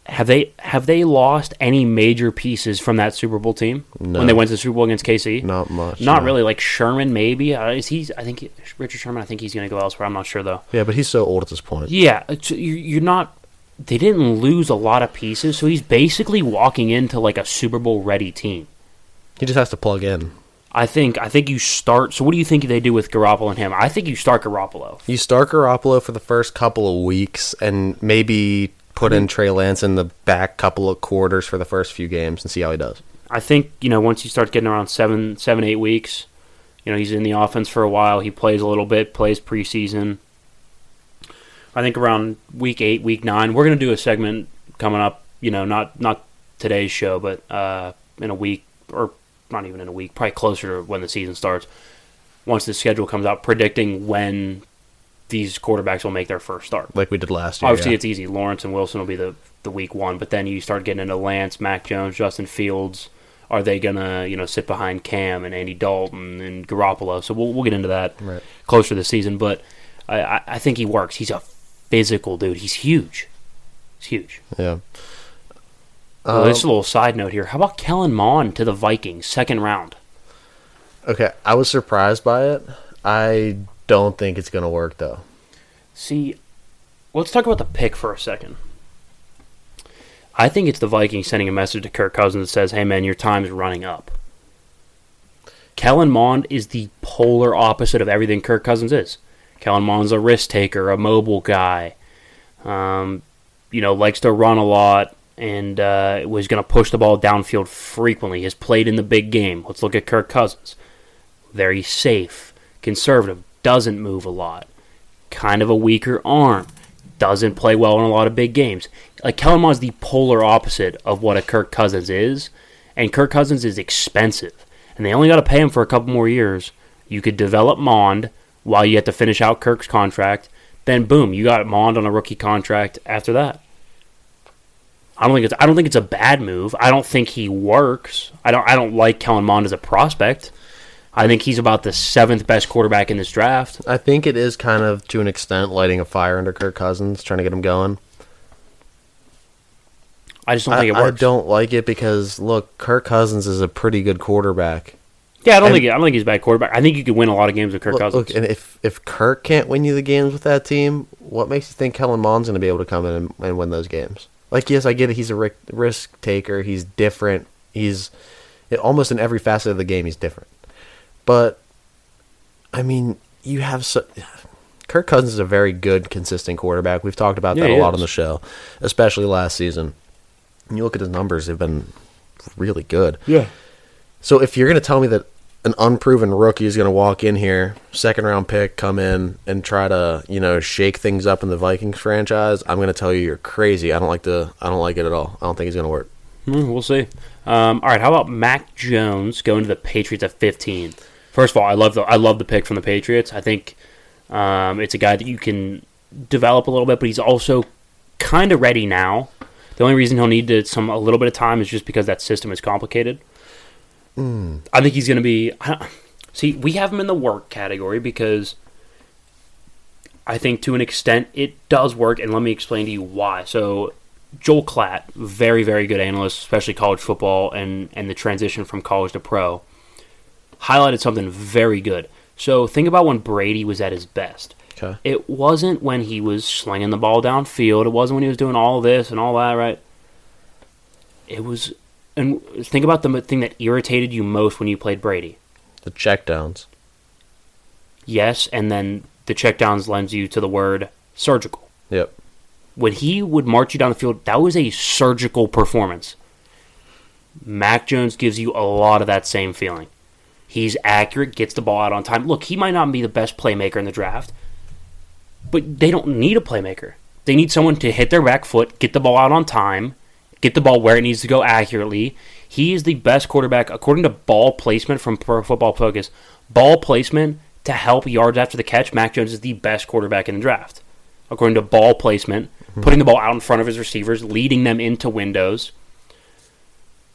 have they have they lost any major pieces from that Super Bowl team No. when they went to the Super Bowl against KC? Not much. Not no. really. Like Sherman, maybe. Uh, is he? I think Richard Sherman. I think he's going to go elsewhere. I'm not sure though. Yeah, but he's so old at this point. Yeah, you're not. They didn't lose a lot of pieces, so he's basically walking into like a Super Bowl ready team. He just has to plug in. I think. I think you start. So, what do you think they do with Garoppolo and him? I think you start Garoppolo. You start Garoppolo for the first couple of weeks and maybe put in Trey Lance in the back couple of quarters for the first few games and see how he does. I think you know once you start getting around seven, seven, eight weeks, you know he's in the offense for a while. He plays a little bit, plays preseason. I think around week eight, week nine, we're gonna do a segment coming up. You know, not not today's show, but uh, in a week or not even in a week, probably closer to when the season starts. Once the schedule comes out, predicting when these quarterbacks will make their first start. Like we did last year. Obviously, yeah. it's easy. Lawrence and Wilson will be the the week one, but then you start getting into Lance, Mac Jones, Justin Fields. Are they gonna you know sit behind Cam and Andy Dalton and Garoppolo? So we'll we'll get into that Right. closer to the season. But I, I I think he works. He's a physical dude. He's huge. He's huge. Yeah. Um, just a little side note here. How about Kellen Mond to the Vikings, second round? okay, I was surprised by it. I don't think it's going to work though. See, let's talk about the pick for a second. I think it's the Vikings sending a message to Kirk Cousins that says, "Hey man, your time is running up." Kellen Mond is the polar opposite of everything Kirk Cousins is. Kellen Mond's a risk taker, a mobile guy. Um, you know, likes to run a lot and uh, was going to push the ball downfield frequently. Has played in the big game. Let's look at Kirk Cousins. Very safe, conservative, doesn't move a lot kind of a weaker arm, doesn't play well in a lot of big games. Like Kellen is the polar opposite of what a Kirk Cousins is, and Kirk Cousins is expensive, and they only got to pay him for a couple more years. You could develop Mond while you have to finish out Kirk's contract. Then boom, you got Mond on a rookie contract after that. I don't think it's I don't think it's a bad move. I don't think he works. I don't I don't like Kellen Mond as a prospect. I think he's about the seventh best quarterback in this draft. I think it is kind of to an extent lighting a fire under Kirk Cousins, trying to get him going. I just don't I, think it works. I don't like it because look, Kirk Cousins is a pretty good quarterback. Yeah, I don't and- think I don't think he's a bad quarterback. I think you could win a lot of games with Kirk Look, Cousins. look, and if if Kirk can't win you the games with that team, what makes you think Kellen Mond's going to be able to come in and, and win those games? Like, yes, I get it. He's a risk, taker. He's different. He's it, almost in every facet of the game. He's different. But I mean, you have so. Kirk Cousins is a very good, consistent quarterback. We've talked about Yeah, that a lot is. on the show, especially last season. And you look at his numbers; they've been really good. yeah, So if you're going to tell me that an unproven rookie is going to walk in here, second round pick, come in and try to, you know, shake things up in the Vikings franchise, I'm going to tell you you're crazy. I don't like the I don't like it at all. I don't think he's going to work. Hmm, we'll see. Um, all right, how about Mac Jones going to the Patriots at 15? First of all, I love the I love the pick from the Patriots. I think um, it's a guy that you can develop a little bit, but he's also kind of ready now. The only reason he'll need to, some a little bit of time is just because that system is complicated. I think he's going to be. I [sighs] See, we have him in the work category because I think to an extent it does work, and let me explain to you why. So, Joel Klatt, very very good analyst, especially college football and and the transition from college to pro, highlighted something very good. So think about when Brady was at his best. Okay. It wasn't when he was slinging the ball downfield. It wasn't when he was doing all this and all that, right? It was, and think about the thing that irritated you most when you played Brady. The checkdowns. Yes, and then the checkdowns lends you to the word surgical. Yep. When he would march you down the field, that was a surgical performance. Mac Jones gives you a lot of that same feeling. He's accurate, gets the ball out on time. Look, he might not be the best playmaker in the draft, but they don't need a playmaker. They need someone to hit their back foot, get the ball out on time, get the ball where it needs to go accurately. He is the best quarterback according to ball placement from Pro Football Focus. Ball placement to help yards after the catch, Mac Jones is the best quarterback in the draft. According to ball placement, mm-hmm. putting the ball out in front of his receivers, leading them into windows.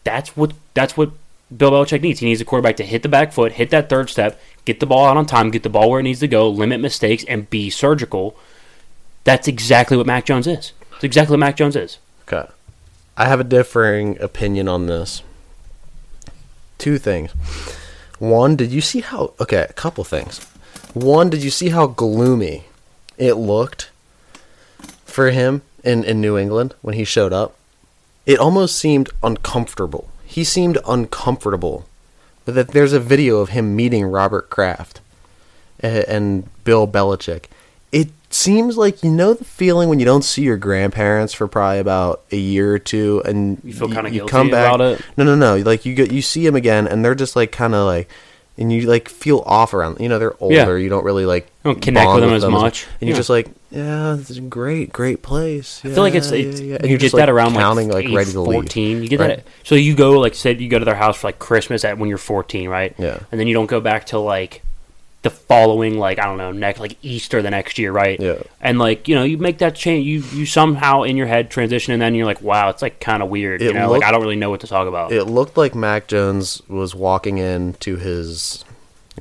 That's what that's what Bill Belichick needs. He needs a quarterback to hit the back foot, hit that third step, get the ball out on time, get the ball where it needs to go, limit mistakes, and be surgical. That's exactly what Mac Jones is. It's exactly what Mac Jones is. Okay. I have a differing opinion on this. Two things. One, did you see how? Okay, a couple things. One, did you see how gloomy it looked for him in, in New England when he showed up? It almost seemed uncomfortable. He seemed uncomfortable. But that there's a video of him meeting Robert Kraft and, and Bill Belichick. It seems like you know the feeling when you don't see your grandparents for probably about a year or two, and You feel kinda guilty about it? No, no, no. Like you get you see them again, and they're just like kind of like, and you like feel off around. You know, they're older. Yeah. You don't really like don't connect bond with them as much. and you're just like, yeah, this is a great, great place. I feel like it's, it's yeah, yeah. you get just that like, around counting like, like ready to leave. 14. You get Right. that. So you go like said you go to their house for like Christmas at when you're 14, right? Yeah. And then you don't go back till like the following like I don't know next like Easter the next year, right? Yeah. And like you know you make that change. You you somehow in your head transition, and then you're like, wow, it's like kind of weird. you know, looked- like I don't really know what to talk about. It looked like Mac Jones was walking into his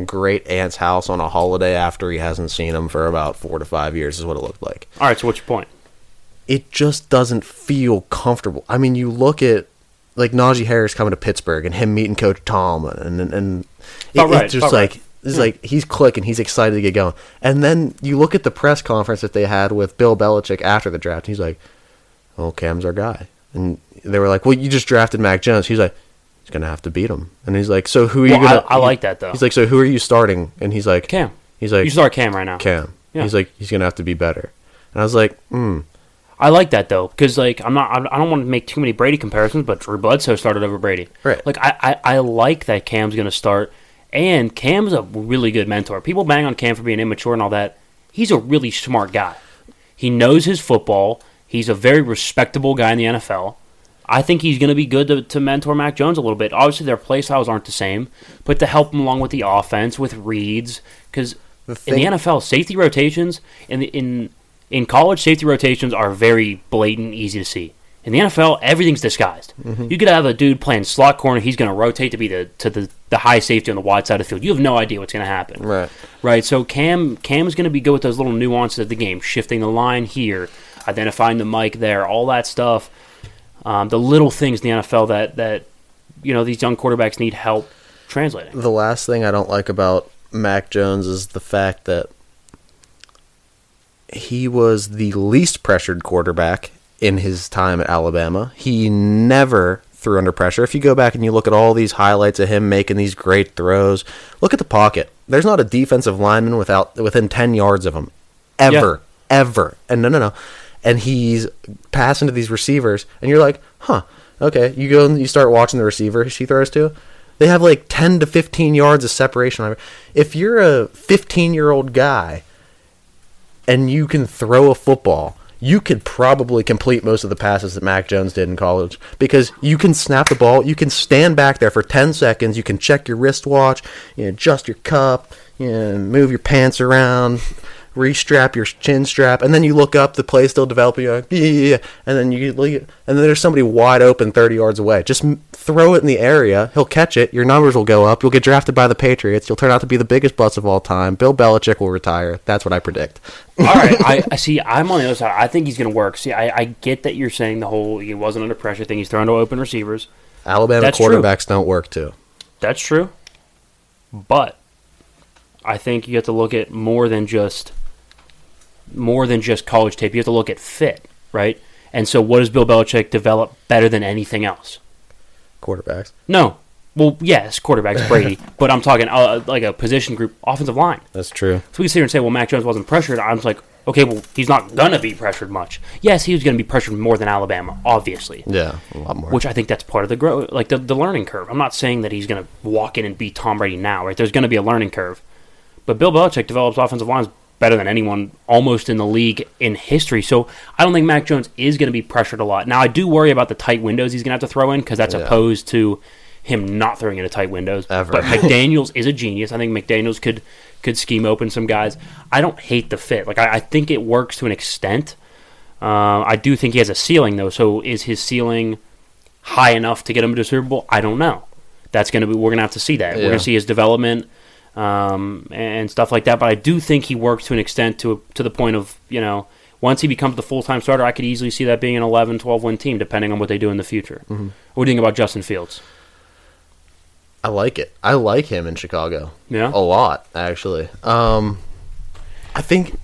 great aunt's house on a holiday after he hasn't seen him for about four to five years. Is what it looked like. All right. So what's your point? it just doesn't feel comfortable. I mean, you look at like Najee Harris coming to Pittsburgh and him meeting Coach Tom, and and, and oh, it, About right, it's just oh, about like right. It's like he's clicking, he's excited to get going. And then you look at the press conference that they had with Bill Belichick after the draft. He's like, "Oh, Cam's our guy," and they were like, "Well, you just drafted Mac Jones." He's like, "He's gonna have to beat him," and he's like, "So who are you Well, I- gonna?" I like that, though. He's like, "So who are you starting?" And he's like, Cam. He's like, You start Cam right now. Cam." Yeah. He's like, "He's gonna have to be better." And I was like, "Hmm." I like that though, because like I'm not, I don't want to make too many Brady comparisons, but Drew Bledsoe started over Brady. Right. Like I, I, I like that Cam's going to start, and Cam's a really good mentor. People bang on Cam for being immature and all that. He's a really smart guy. He knows his football. He's a very respectable guy in the NFL. I think he's going to be good to, to mentor Mac Jones a little bit. Obviously, their play styles aren't the same, but to help him along with the offense, with reads, because in the NFL, safety rotations in the, in in college, safety rotations are very blatant, easy to see. In the NFL, everything's disguised. Mm-hmm. You could have a dude playing slot corner; he's going to rotate to be the to the, the high safety on the wide side of the field. You have no idea what's going to happen. Right. Right. So Cam Cam is going to be good with those little nuances of the game, shifting the line here, identifying the mic there, all that stuff. Um, the little things in the NFL that that you know these young quarterbacks need help translating. the last thing I don't like about Mac Jones is the fact that he was the least pressured quarterback in his time at Alabama. He never threw under pressure. If you go back and you look at all these highlights of him making these great throws, look at the pocket. There's not a defensive lineman without within 10 yards of him ever, ever. And no, no, no. And he's passing to these receivers, and you're like, huh, okay. You go and you start watching the receiver he throws to. They have like 10 to 15 yards of separation. If you're a 15 year old guy and you can throw a football, you could probably complete most of the passes that Mac Jones did in college because you can snap the ball, you can stand back there for 10 seconds, you can check your wristwatch, you adjust your cup, you know, move your pants around, restrap your chin strap, and then you look up, the play's still developing, you're like, yeah, yeah, yeah, and then you and then there's somebody wide open 30 yards away. Just throw it in the area, he'll catch it, your numbers will go up, you'll get drafted by the Patriots, you'll turn out to be the biggest bust of all time. Bill Belichick will retire. That's what I predict. All right, [laughs] I, I see. I'm on the other side. I think he's going to work. See, I, I get that you're saying the whole he wasn't under pressure thing. He's throwing to open receivers. Alabama That's true. quarterbacks don't work too. That's true. But I think you have to look at more than just more than just college tape. You have to look at fit, right? And so, what does Bill Belichick develop better than anything else? Quarterbacks. No. Well, yes, quarterbacks Brady, [laughs] but I'm talking uh, like a position group, offensive line. That's true. So we sit here and say, well, Mac Jones wasn't pressured. I'm just like, okay, well, he's not gonna be pressured much. Yes, he was gonna be pressured more than Alabama, obviously. Yeah, a lot more. Which I think that's part of the growth, like the, the learning curve. I'm not saying that he's going to walk in and beat Tom Brady now, right? There's going to be a learning curve. But Bill Belichick develops offensive lines better than anyone almost in the league in history. So I don't think Mac Jones is going to be pressured a lot. Now, I do worry about the tight windows he's going to have to throw in because that's Yeah. opposed to him not throwing into tight windows. Ever. But McDaniels is a genius. I think McDaniels could could scheme open some guys. I don't hate the fit. Like I, I think it works to an extent. Uh, I do think he has a ceiling though. So is his ceiling high enough to get him to the Super Bowl? I don't know. That's gonna be. We're gonna have to see that. We're gonna see his development um, and stuff like that. But I do think he works to an extent to to the point of you know once he becomes the full time starter, I could easily see that being an 11, 12 win team, depending on what they do in the future. Mm-hmm. What do you think about Justin Fields? I like it. I like him in Chicago. Yeah? a lot actually. Um, I think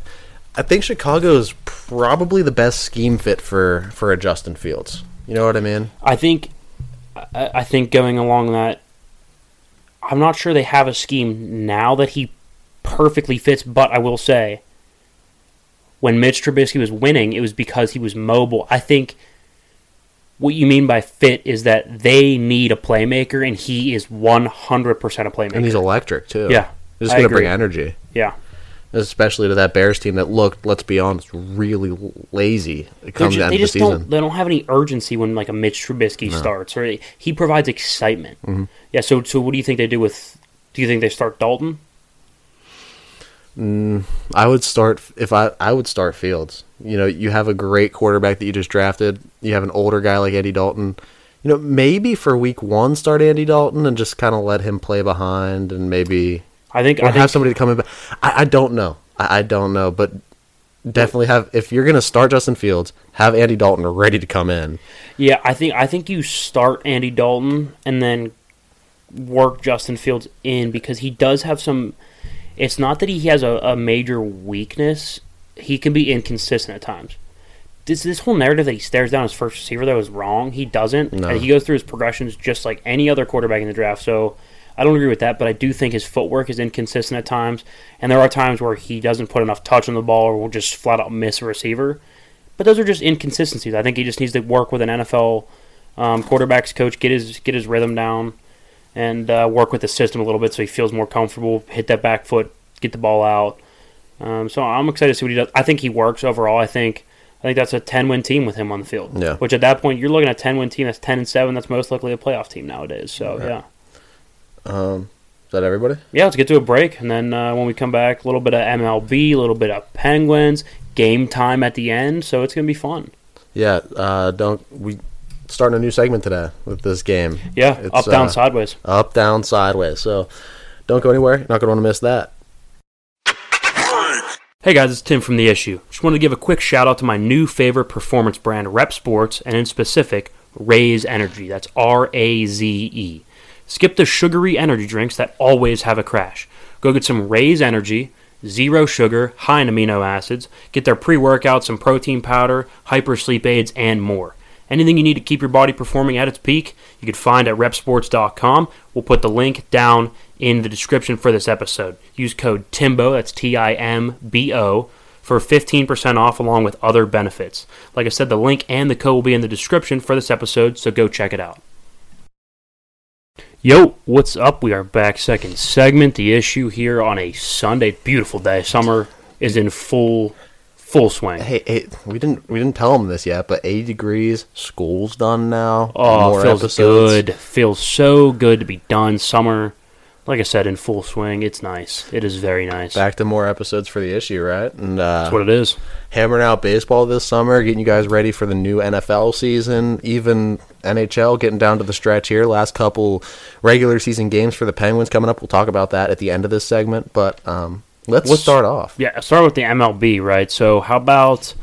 I think Chicago is probably the best scheme fit for for a Justin Fields. You know what I mean? I think, I, I think going along that, I'm not sure they have a scheme now that he perfectly fits. But I will say, when Mitch Trubisky was winning, it was because he was mobile. I think what you mean by fit is that they need a playmaker, and he is 100% a playmaker. And he's electric too. Yeah, he's going to bring energy, yeah. Especially to that Bears team that looked, let's be honest, really lazy. They're comes down to the just don't. They don't have any urgency when like a Mitch Trubisky starts, or he provides excitement. Mm-hmm. Yeah. So, so what do you think they do with? Do you think they start Dalton? I would start if I I would start Fields. You know, you have a great quarterback that you just drafted. You have an older guy like Eddie Dalton. You know, maybe for week one start Andy Dalton and just kind of let him play behind and maybe I think. or I think have somebody to come in. I, I don't know. I, I don't know, but definitely have. If you're going to start Justin Fields, have Andy Dalton ready to come in. Yeah, I think I think you start Andy Dalton and then work Justin Fields in because he does have some. It's not that he has a, a major weakness. He can be inconsistent at times. This this whole narrative that he stares down his first receiver though is wrong. He doesn't. No. And he goes through his progressions just like any other quarterback in the draft. So I don't agree with that, but I do think his footwork is inconsistent at times, and there are times where he doesn't put enough touch on the ball or will just flat out miss a receiver. But those are just inconsistencies. I think he just needs to work with an NFL um, quarterbacks coach, get his get his rhythm down, and uh, work with the system a little bit so he feels more comfortable. Hit that back foot, get the ball out. Um, so I'm excited to see what he does. I think he works overall. I think I think that's a 10 win team with him on the field. Yeah. Which at that point you're looking at a 10 win team that's 10 and seven. That's most likely a playoff team nowadays. So yeah. Um, is that everybody? Yeah, let's get to a break, and then uh, when we come back, a little bit of MLB, a little bit of Penguins, game time at the end. So it's gonna be fun. Yeah. Uh, don't we starting a new segment today with this game? Yeah, It's, up, down, uh, sideways. Up, down, sideways. So don't go anywhere. You're not going to want to miss that. Hey guys, it's Tim from The Issue. Just wanted to give a quick shout out to my new favorite performance brand, REPP Sports, and in specific, Raze Energy. That's R A Z E. Skip the sugary energy drinks that always have a crash. Go get some Raze Energy, zero sugar, high in amino acids. Get their pre workout, some protein powder, hyper sleep aids, and more. Anything you need to keep your body performing at its peak, you can find at reppsports.com. We'll put the link down in the description for this episode. Use code TIMBO, that's T I M B O, for 15% off along with other benefits. Like I said, the link and the code will be in the description for this episode, so go check it out. Yo, what's up? We are back, second segment. The issue here on a Sunday, beautiful day. Summer is in full full swing. Hey, hey, we didn't we didn't tell them this yet, but 80 degrees. School's done now. Oh, feels episodes. good. Feels so good to be done. Summer, like I said, in full swing. It's nice. It is very nice. Back to more episodes for the issue, right? And uh, That's what it is. hammering out baseball this summer, getting you guys ready for the new NFL season, even NHL getting down to the stretch here. Last couple regular season games for the Penguins coming up. We'll talk about that at the end of this segment, but um, let's What's- start off. Yeah, start with the MLB, right? So, how about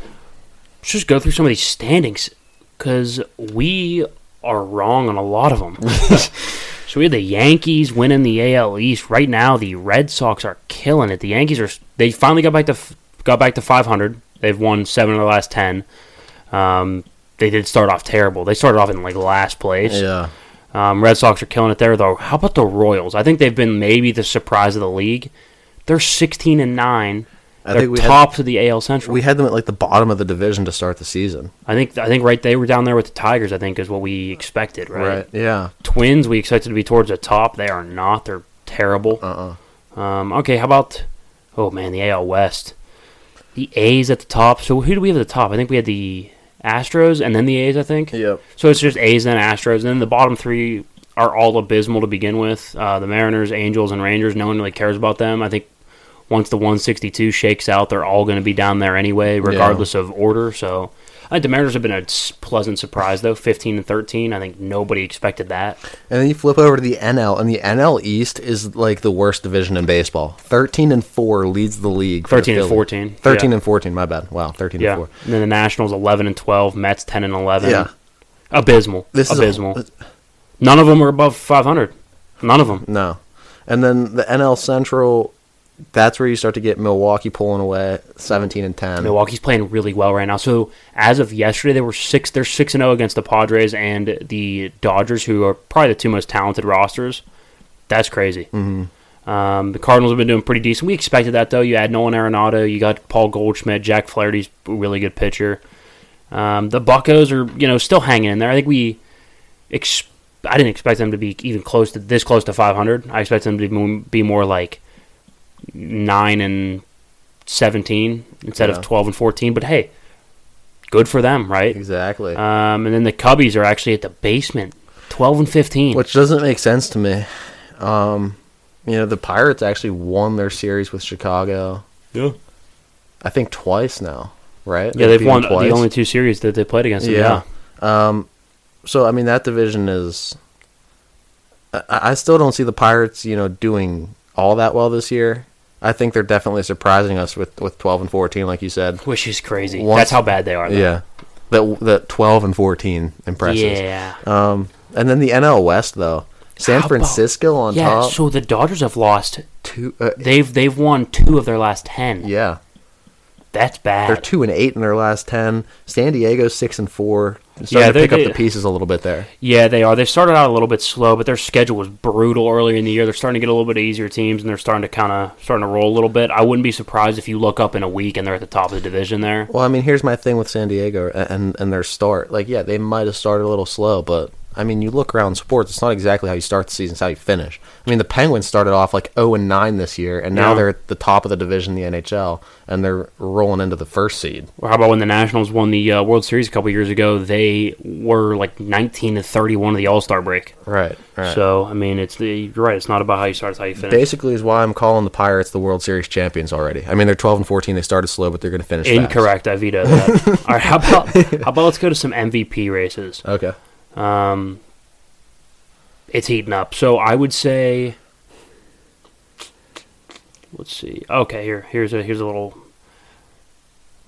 let's just go through some of these standings because we are wrong on a lot of them. [laughs] so we had the Yankees winning the AL East. Right now, the Red Sox are killing it. The Yankees are they finally got back to got back to 500. They've won seven of the last ten. Um, they did start off terrible. They started off in like last place. Yeah. Um, Red Sox are killing it there, though. How about the Royals? I think they've been maybe the surprise of the league. They're 16 and nine. I They're think we had- tops of the AL Central. We had them at like the bottom of the division to start the season. I think I think right they were down there with the Tigers. I think is what we expected. Right. Yeah. Twins we expected to be towards the top. They are not. They're terrible. Uh uh Um, okay, how about oh man the AL West? The A's at the top. So who do we have at the top? I think we had the Astros and then the A's. I think. Yep. So it's just A's and Astros, and then the bottom three are all abysmal to begin with. Uh, the Mariners, Angels, and Rangers. No one really cares about them. I think once the 162 shakes out, they're all going to be down there anyway, regardless of order. So Uh, the Mariners have been a pleasant surprise though, 15 and 13. I think nobody expected that. And then you flip over to the NL, and the NL East is like the worst division in baseball. Thirteen and four leads the league. for the 13 and 14, Thirteen yeah. and fourteen. My bad. Wow, thirteen Yeah. and four. And then the Nationals 11 and 12, Mets 10 and 11. Yeah. Abysmal. This is a- abysmal. None of them are above 500. None of them. No, and then the NL Central. That's where you start to get Milwaukee pulling away, seventeen and ten. Milwaukee's playing really well right now. So as of yesterday, they were six. They're six and zero against the Padres and the Dodgers, who are probably the two most talented rosters. That's crazy. Mm-hmm. Um, the Cardinals have been doing pretty decent. We expected that though. You had Nolan Arenado, you got Paul Goldschmidt, Jack Flaherty's a really good pitcher. Um, the Buckos are you know still hanging in there. I think we. Ex- I didn't expect them to be even close to this close to 500. I expect them to be- be more like nine and 17 instead Yeah. of 12 and 14. But hey, good for them, right? Exactly. Um, and then the Cubbies are actually at the basement, 12 and 15. Which doesn't make sense to me. Um, you know, the Pirates actually won their series with Chicago. yeah, I think twice now, right? yeah, they've beat won twice. the only two series that they played against them. Yeah. Yeah, Um, so I mean that division is. I, I still don't see the Pirates, you know, doing all that well this year. I think they're definitely surprising us with, with twelve and fourteen, like you said. which is crazy. Once- That's how bad they are. though. Yeah, that that twelve and fourteen impresses. yeah. Um, and then the NL West though, San How about- Francisco on yeah, top. so the Dodgers have lost. two, uh, They've they've won two of their last ten. yeah, That's bad. they're two and eight in their last ten. San Diego six and four. Starting Yeah, to pick they- up the pieces a little bit there. Yeah, they are. They started out a little bit slow, but their schedule was brutal earlier in the year. They're starting to get a little bit easier teams, and they're starting to kind of starting to roll a little bit. I wouldn't be surprised if you look up in a week and they're at the top of the division there. Well, I mean, here's my thing with San Diego and and their start. Like, yeah, they might have started a little slow, but I mean, you look around sports, it's not exactly how you start the season; it's how you finish. I mean, the Penguins started off like 0 and 9 this year, and now Yeah. they're at the top of the division in the NHL, and they're rolling into the first seed. Or how about when the Nationals won the uh, World Series a couple years ago? They were like 19 to 31 of the All Star break. Right. Right. So I mean, it's the you're right. It's not about how you start; it's how you finish. Basically, is why I'm calling the Pirates the World Series champions already. I mean, they're 12 and 14. They started slow, but they're going to finish fast. Incorrect. I veto that. [laughs] All right. How about how about let's go to some MVP races. Okay. Um, it's heating up. So I would say, let's see. Okay, here, here's a here's a little.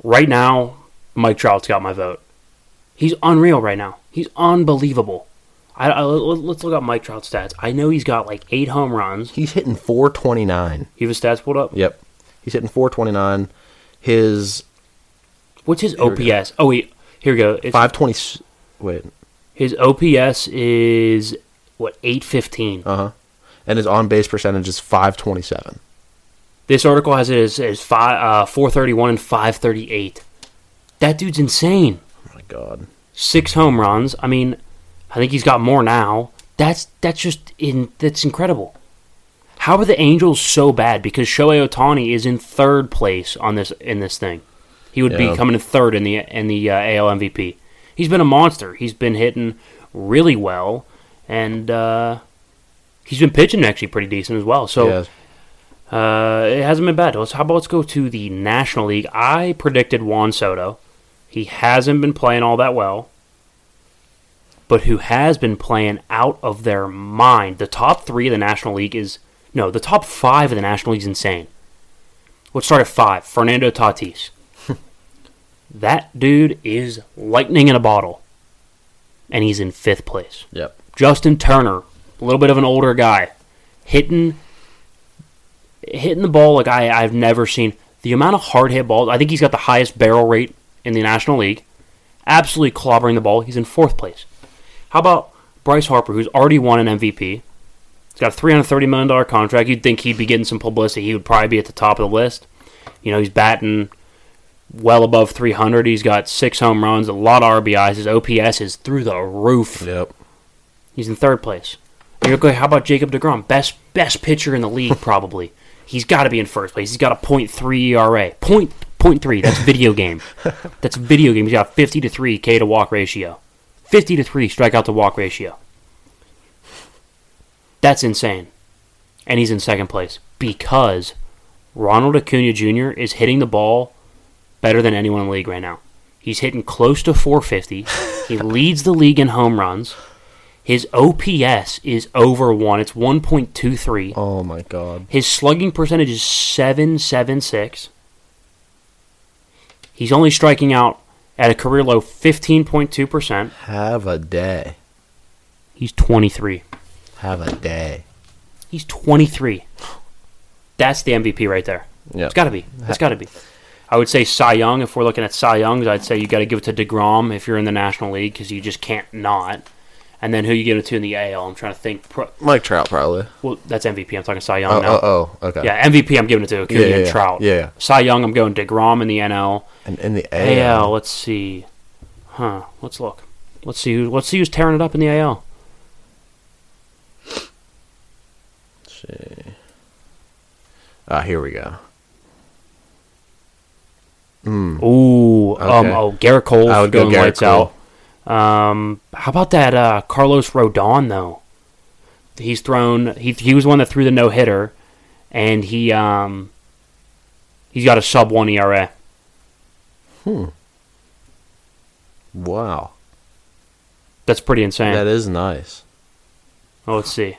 Right now, Mike Trout's got my vote. He's unreal right now. He's unbelievable. I, I let- let's look up Mike Trout's stats. I know he's got like eight home runs. He's hitting 429. You have his stats pulled up. Yep. He's hitting 429. His What's his Here we go. OPS? Oh wait, here we go. It's, 520. Wait. His OPS is what eight fifteen. Uh huh. And his on base percentage is 527. This article has it as, as five, uh, 431 and 538. That dude's insane. Oh my god. Six home runs. I mean, I think he's got more now. That's that's just in that's incredible. How are the Angels so bad? Because Shohei Ohtani is in third place on this in this thing. He would Yeah. be coming in third in the in the uh, AL MVP. He's been a monster. He's been hitting really well, and uh, he's been pitching actually pretty decent as well. So. Yes. Uh, it hasn't been bad. Let's, how about let's go to the National League? I predicted Juan Soto. He hasn't been playing all that well, but who has been playing out of their mind. The top three of the National League is no, the top five of the National League is insane. Let's start at five. Fernando Tatis. That dude is lightning in a bottle, and he's in fifth place. Yep. Justin Turner, a little bit of an older guy, hitting hitting the ball like I, I've never seen. The amount of hard hit balls, I think he's got the highest barrel rate in the National League. Absolutely clobbering the ball. He's in fourth place. How about Bryce Harper, who's already won an MVP? He's got a $330 million contract. You'd think he'd be getting some publicity. He would probably be at the top of the list. You know, he's batting well above 300. He's got six home runs, a lot of RBIs. His OPS is through the roof. Yep. He's in third place. Going, how about Jacob DeGrom? Best best pitcher in the league, [laughs] probably. He's got to be in first place. He's got a .3 ERA. Point point three. That's video game. [laughs] That's video game. He's got a 50 to three K to walk ratio. 50 to three strikeout to walk ratio. That's insane. And he's in second place because Ronald Acuna Jr. is hitting the ball better than anyone in the league right now. He's hitting close to 450. he [laughs] leads the league in home runs. His OPS is over one. It's 1.23. Oh my god. His slugging percentage is 776. He's only striking out at a career low 15.2%. Have a day. He's 23. Have a day. He's 23. That's the MVP right there. Yeah. It's got to be. It's got to be. I would say Cy Young. If we're looking at Cy Youngs, I'd say you got to give it to Degrom if you're in the National League because you just can't not. And then who you give it to in the AL? I'm trying to think. Pro- Mike Trout probably. well, that's MVP. I'm talking Cy Young Oh, now. oh, oh, okay. Yeah, MVP. I'm giving it to Acuna Yeah, yeah, and. Trout. Yeah, yeah. Cy Young. I'm going Degrom in the NL. And in the AL. AL. Let's see. Huh. Let's look. Let's see who. Let's see who's tearing it up in the AL. see. Ah, here we go. Hmm. Ooh. Um. Oh, Gerrit Cole I would go going Gerrit lights Cole. out. Um. How about that? Uh, Carlos Rodon though. He's thrown. He he was one that threw the no hitter, and he um. He's got a sub one ERA. Wow. That's pretty insane. That is nice. Oh, let's see.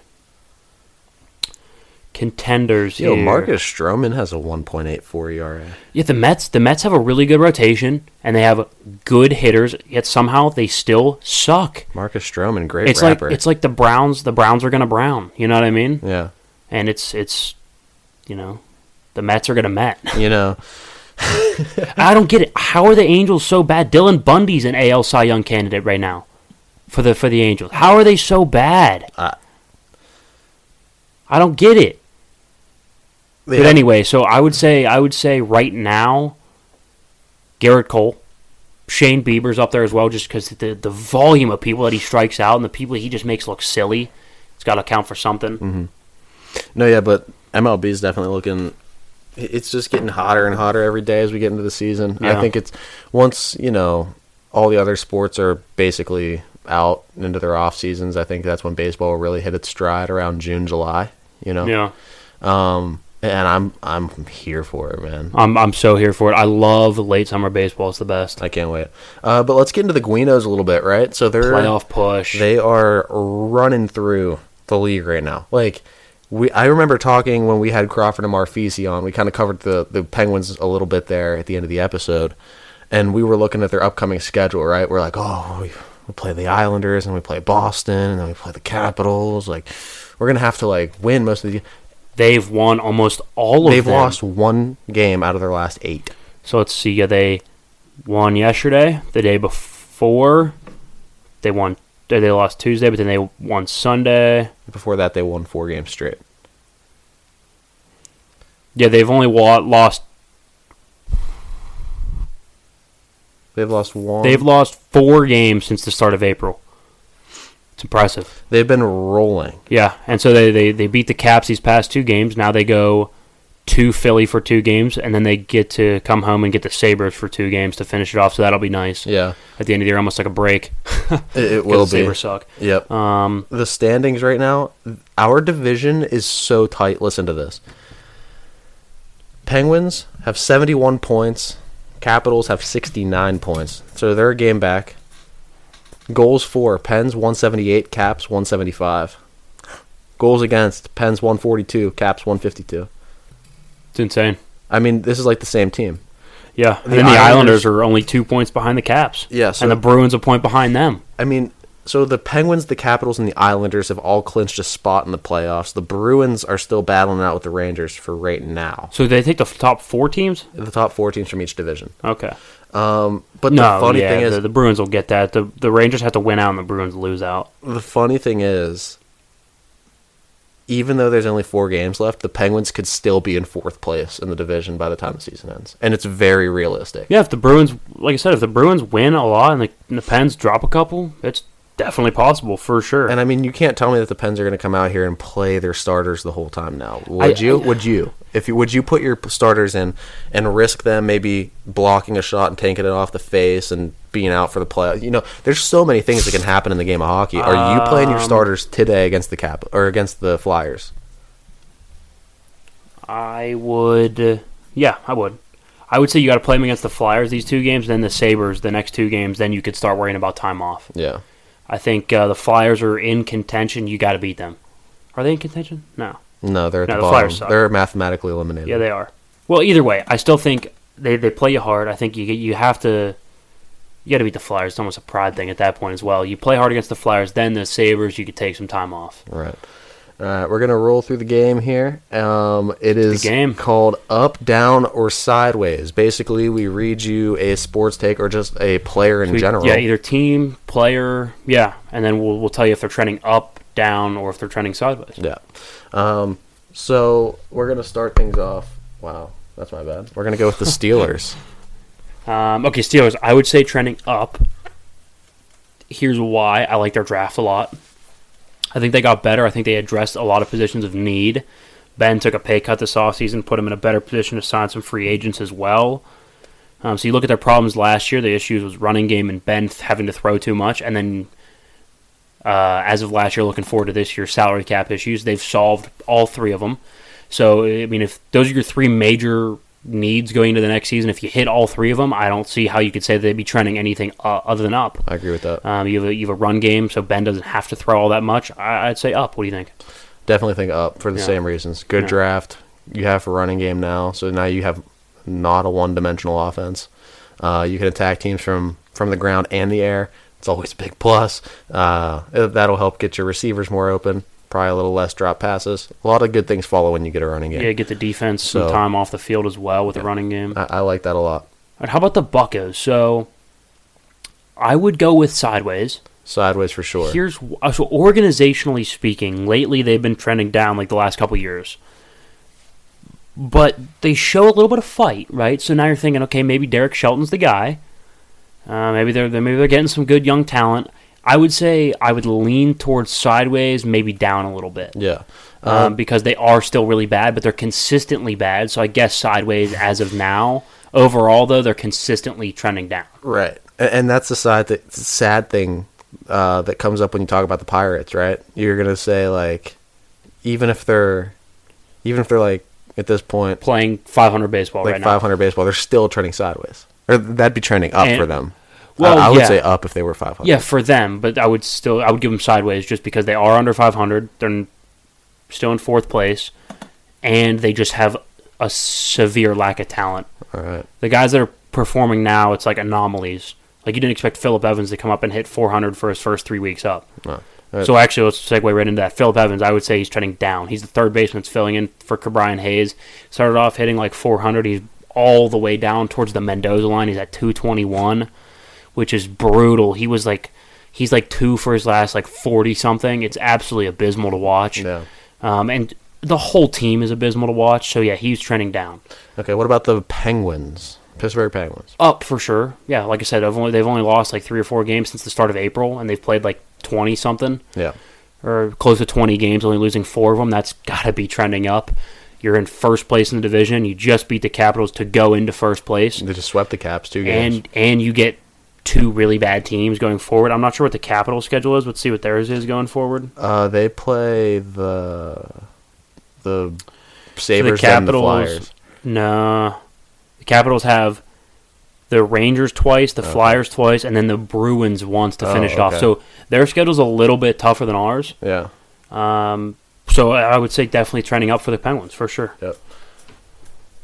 Contenders Yo, here. Marcus Stroman has a 1.84 ERA. Yeah, the Mets. The Mets have a really good rotation, and they have good hitters. Yet somehow they still suck. Marcus Stroman, great It's rapper. like it's like the Browns. The Browns are gonna brown. You know what I mean? yeah. And it's it's, you know, the Mets are gonna Met. You know, [laughs] I don't get it. How are the Angels so bad? Dylan Bundy's an AL Cy Young candidate right now, for the for the Angels. How are they so bad? I- I don't get it. They But anyway, so I would say I would say right now, Gerrit Cole, Shane Bieber's up there as well, just because the the volume of people that he strikes out and the people he just makes look silly, it's got to count for something. Mm-hmm. No, yeah, but MLB is definitely looking. It's just getting hotter and hotter every day as we get into the season. Yeah. I think it's once you know all the other sports are basically out into their off seasons. I think that's when baseball will really hit its stride around June, July. You know, Yeah, um, and I'm I'm here for it, man. I'm I'm so here for it. I love late summer baseball. It's the best. I can't wait. Uh, but let's get into the Guinos a little bit, right? So they're Playoff push. They are running through the league right now. Like we, I remember talking when we had Crawford and Marfisi on. We kind of covered the the Penguins a little bit there at the end of the episode, and we were looking at their upcoming schedule. Right, we're like, oh, we, we play the Islanders and we play Boston and then we play the Capitals. Like we're gonna have to like win most of the. They've won almost all of They've them. lost one game out of their last eight. So let's see. Yeah, they won yesterday. The day before, they won. They they lost Tuesday, but then they won Sunday. Before that, they won four games straight. Yeah, they've only wa- lost. They've lost one. They've lost four games since the start of April. It's impressive. They've been rolling. Yeah, and so they, they, they beat the Caps these past two games. Now they go to Philly for two games, and then they get to come home and get the Sabres for two games to finish it off. So that'll be nice Yeah, at the end of the year, almost like a break. [laughs] it, it will the be. Sabres suck. Yep. Um, the standings right now, our division is so tight. Listen to this. Penguins have 71 points. Capitals have 69 points. So they're a game back. Goals for Pens 178, Caps 175. Goals against Pens 142, Caps 152. it's insane. I mean, this is like the same team. Yeah, and The the Islanders- Islanders are only two points behind the Caps. Yeah, so- and the Bruins a point behind them. I mean, so the Penguins, the Capitals, and the Islanders have all clinched a spot in the playoffs. The Bruins are still battling out with the Rangers for right now. So they take the top four teams. The top four teams from each division. Okay. Um, but no, the funny yeah, thing is, the, the Bruins will get that. The the Rangers have to win out, and the Bruins lose out. the funny thing is, even though there's only four games left, the Penguins could still be in fourth place in the division by the time the season ends, and it's very realistic. Yeah, if the Bruins, like I said, if the Bruins win a lot and the, and the Pens drop a couple, it's definitely possible for sure. And I mean, you can't tell me that the Pens are going to come out here and play their starters the whole time. Now, would I- you? I- would you? If you would you put your starters in and risk them maybe blocking a shot and taking it off the face and being out for the play? You know, there's so many things that can happen in the game of hockey. Are you playing your Um, starters today against the Cap or against the Flyers? I would, yeah, I would. I would say you got to play them against the Flyers these two games, then the Sabres the next two games. Then you could start worrying about time off. Yeah. I think uh, the Flyers are in contention. You got to beat them. Are they in contention? No. No, they're at No, the, the bottom. Flyers suck. They're mathematically eliminated. Yeah, they are. Well, either way, I still think they, they play you hard. I think you you have to you got to beat the Flyers. It's almost a pride thing at that point as well. You play hard against the Flyers, then the Sabres. You could take some time off. Right. All right, we're gonna roll through the game here. Um, it is game. called Up, Down, or Sideways. Basically, we read you a sports take or just a player in We- general. Yeah, either team, player, yeah, and then we'll we'll tell you if they're trending up, down, or if they're trending sideways. Yeah. Um, so we're gonna start things off. Wow, that's my bad. We're gonna go with the [laughs] Steelers. Um, okay, Steelers. I would say trending up. Here's why I like their draft a lot. I think they got better. I think they addressed a lot of positions of need. Ben took a pay cut this offseason, put him in a better position to sign some free agents as well. Um, so you look at their problems last year. The issues was running game and Ben having to throw too much, and then uh, as of last year, looking forward to this year's salary cap issues. They've solved all three of them. So I mean, if those are your three major needs going into the next season, if you hit all three of them, I don't see how you could say they'd be trending anything uh, other than up. I agree with that. Um, you, have a, you have a run game, so Ben doesn't have to throw all that much. I, I'd say up. What do you think? Definitely think up for the Yeah. same reasons. Good Yeah. draft. You have a running game now, so now you have not a one-dimensional offense. Uh, you can attack teams from from the ground and the air. It's always a big plus. Uh, that'll help get your receivers more open. Probably a little less drop passes. A lot of good things follow when you get a running game. Yeah, get the defense some time off the field as well with the running game. I, I like that a lot. All right, how about the Buccos? So I would go with sideways. Sideways for sure. Here's uh, so organizationally speaking, lately they've been trending down like the last couple years. But they show a little bit of fight, right? So now you're thinking, okay, maybe Derek Shelton's the guy. Uh, maybe they're they're- maybe they're getting some good young talent. I would say I would lean towards sideways, maybe down a little bit, yeah. um, because they are still really bad, but they're consistently bad. So I guess sideways as of now. Overall, though, they're consistently trending down. Right, and, that's the side that sad thing uh, that comes up when you talk about the Pirates. Right, you're gonna say like, even if they're, even if they're like at this point Playing 500 baseball like right now. 500 baseball, they're still trending sideways, or that'd be trending up And- for them. Well, I, I would yeah. say up if they were 500. Yeah, for them, but I would still I would give them sideways just because they are under 500. They're still in fourth place, and they just have a severe lack of talent. All right. The guys that are performing now, it's like anomalies. Like you didn't expect Philip Evans to come up and hit 400 for his first three weeks up. No. So actually, let's segue right into that. Philip Evans, I would say he's trending down. He's the third baseman that's filling in for Brian Hayes. Started off hitting like 400. He's all the way down towards the Mendoza line. He's at 221, which is brutal. He was like, he's like two for his last like 40 something. It's absolutely abysmal to watch. yeah. Um, and the whole team is abysmal to watch. So yeah, he's trending down. Okay. What about the Penguins? Pittsburgh Penguins. Up for sure. Yeah, like I said, I've only, they've only lost like three or four games since the start of April, and they've played like 20 something. Yeah. or close to 20 games, only losing four of them. That's got to be trending up. You're in first place in the division. You just beat the Capitals to go into first place, They just swept the Caps two games. and and you get two really bad teams going forward. I'm not sure what the Capital schedule is. Let's see what theirs is going forward. uh, they play the the Sabres and the Capitals- Flyers. No, the Capitals have the Rangers twice, the Flyers twice, and then the Bruins once to Oh, finish it off. So their schedule's a little bit tougher than ours. Yeah. Um, so I would say definitely trending up for the Penguins for sure. Yep.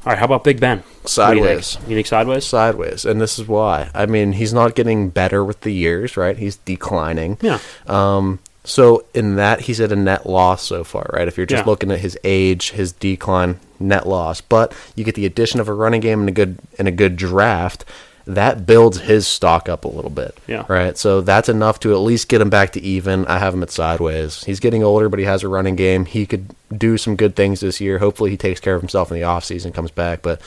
All right, how about Big Ben? Do you Sideways. think? You think sideways? Sideways, and this is why. I mean, he's not getting better with the years, right? He's declining. Yeah. Um, so in that, he's at a net loss so far, right? If you're just Yeah. looking at his age, his decline, net loss. But you get the addition of a running game and a good and a good draft. That builds his stock up a little bit. Yeah. Right. So that's enough to at least get him back to even. I have him at sideways. He's getting older, but he has a running game. He could do some good things this year. Hopefully, he takes care of himself in the offseason, and comes back. But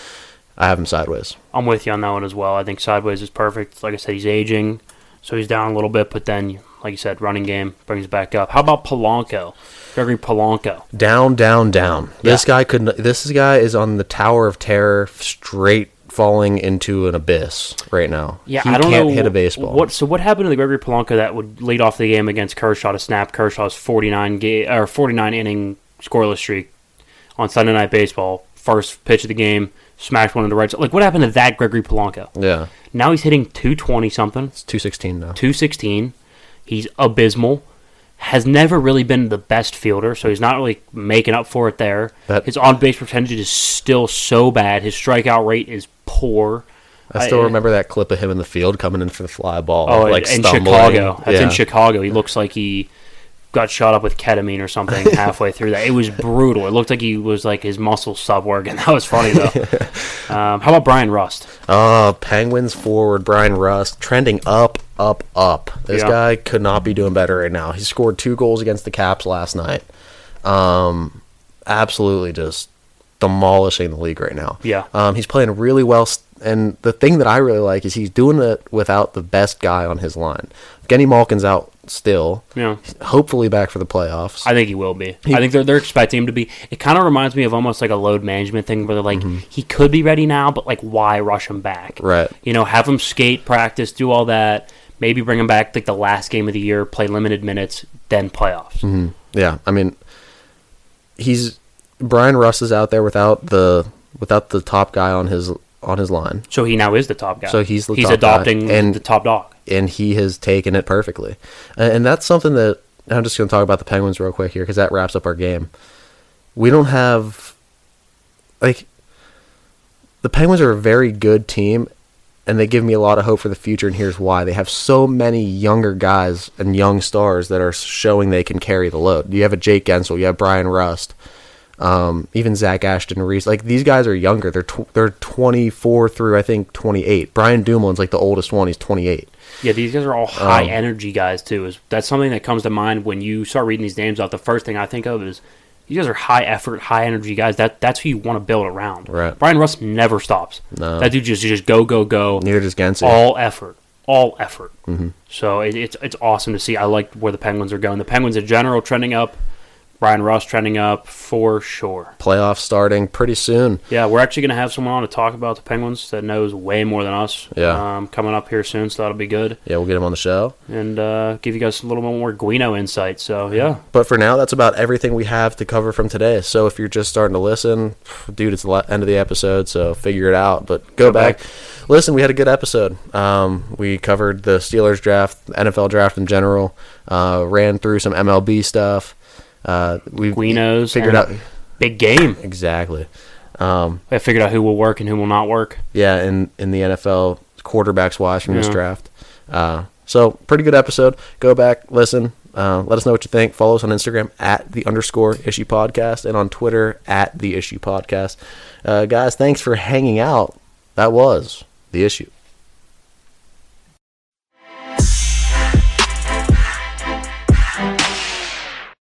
I have him sideways. I'm with you on that one as well. I think sideways is perfect. Like I said, he's aging, so he's down a little bit, but then, like you said, running game brings it back up. How about Polanco? Gregory Polanco. Down, down, down. This guy couldn't. This guy is on the Tower of Terror, straight falling into an abyss right now. Yeah, he I don't can't know hit a baseball. What so what happened to the Gregory Polanco that would lead off the game against Kershaw to snap Kershaw's 49 ga- or 49 inning scoreless streak on Sunday Night Baseball? First pitch of the game, smashed one in the right side. Like, what happened to that Gregory Polanco? Yeah, Now he's hitting 220 something, it's two sixteen now. 216. He's abysmal. Has never really been the best fielder, so he's not really making up for it there. That- His on base percentage is still so bad. His strikeout rate is poor. I still I- uh, remember that clip of him in the field coming in for the fly ball. Oh, like in stumbling. Chicago. That's yeah. in Chicago. He looks like he got shot up with ketamine or something [laughs] halfway through that. It was brutal. It looked like he was like his muscles stopped working. [laughs] That was funny though. [laughs] um, how about Bryan Rust? Oh, Penguins forward Bryan Rust trending up, up, up. This Yeah. guy could not be doing better right now. He scored two goals against the Caps last night. Um, absolutely just demolishing the league right now. Yeah. Um, he's playing really well, s- and the thing that I really like is he's doing it without the best guy on his line. Geno Malkin's out still. Yeah. Hopefully back for the playoffs. I think he will be. I think they're they're expecting him to be. It kind of reminds me of almost like a load management thing where they're like, he could be ready now, but like, why rush him back? Mm-hmm. Right. You know, have him skate, practice, do all that. Maybe bring him back like the last game of the year, play limited minutes, then playoffs. Mm-hmm. Yeah, I mean, he's Bryan Rust is out there without the without the top guy on his on his line, So he now is the top guy. So he's the he's top guy, adopting and- the top dog. And he has taken it perfectly, and, that's something that I'm just going to talk about the Penguins real quick here because that wraps up our game. We don't have like the Penguins are a very good team, and they give me a lot of hope for the future. And here's why: they have so many younger guys and young stars that are showing they can carry the load. You have a Jake Guentzel, you have Bryan Rust, um, even Zach Aston-Reese. Like these guys are younger. They're tw- they're 24 through I think 28. Brian Dumoulin's like the oldest one. He's 28. Yeah, these guys are all high Um, energy guys too. Is that's something that comes to mind when you start reading these names out? The first thing I think of is these guys are high effort, high energy guys. That that's who you want to build around. Right. Bryan Rust never stops. No. That dude just just go go go. Neither does Guentzel. All effort, all effort. Mm-hmm. So it, it's it's awesome to see. I like where the Penguins are going. The Penguins in general trending up. Brian Ross trending up for sure. Playoffs starting pretty soon. Yeah, we're actually going to have someone on to talk about the Penguins that knows way more than us. Yeah. Um, coming up here soon, so that'll be good. Yeah, we'll get him on the show. And uh, give you guys a little bit more Guino insight. So, yeah. But for now, that's about everything we have to cover from today. So if you're just starting to listen, dude, it's the end of the episode, so figure it out. But go, Go back. back. Listen, we had a good episode. Um, we covered the Steelers draft, NFL draft in general, uh, ran through some MLB stuff. Uh, we Guinos. figured out Big game. exactly. Um, I figured out who will work and who will not work. yeah, in in the NFL quarterbacks wise from this draft. Uh, so pretty good episode. Go back, listen. Uh, let us know what you think. Follow us on Instagram at the underscore issue podcast and on Twitter at the issue podcast. Uh, guys, thanks for hanging out. That was the issue.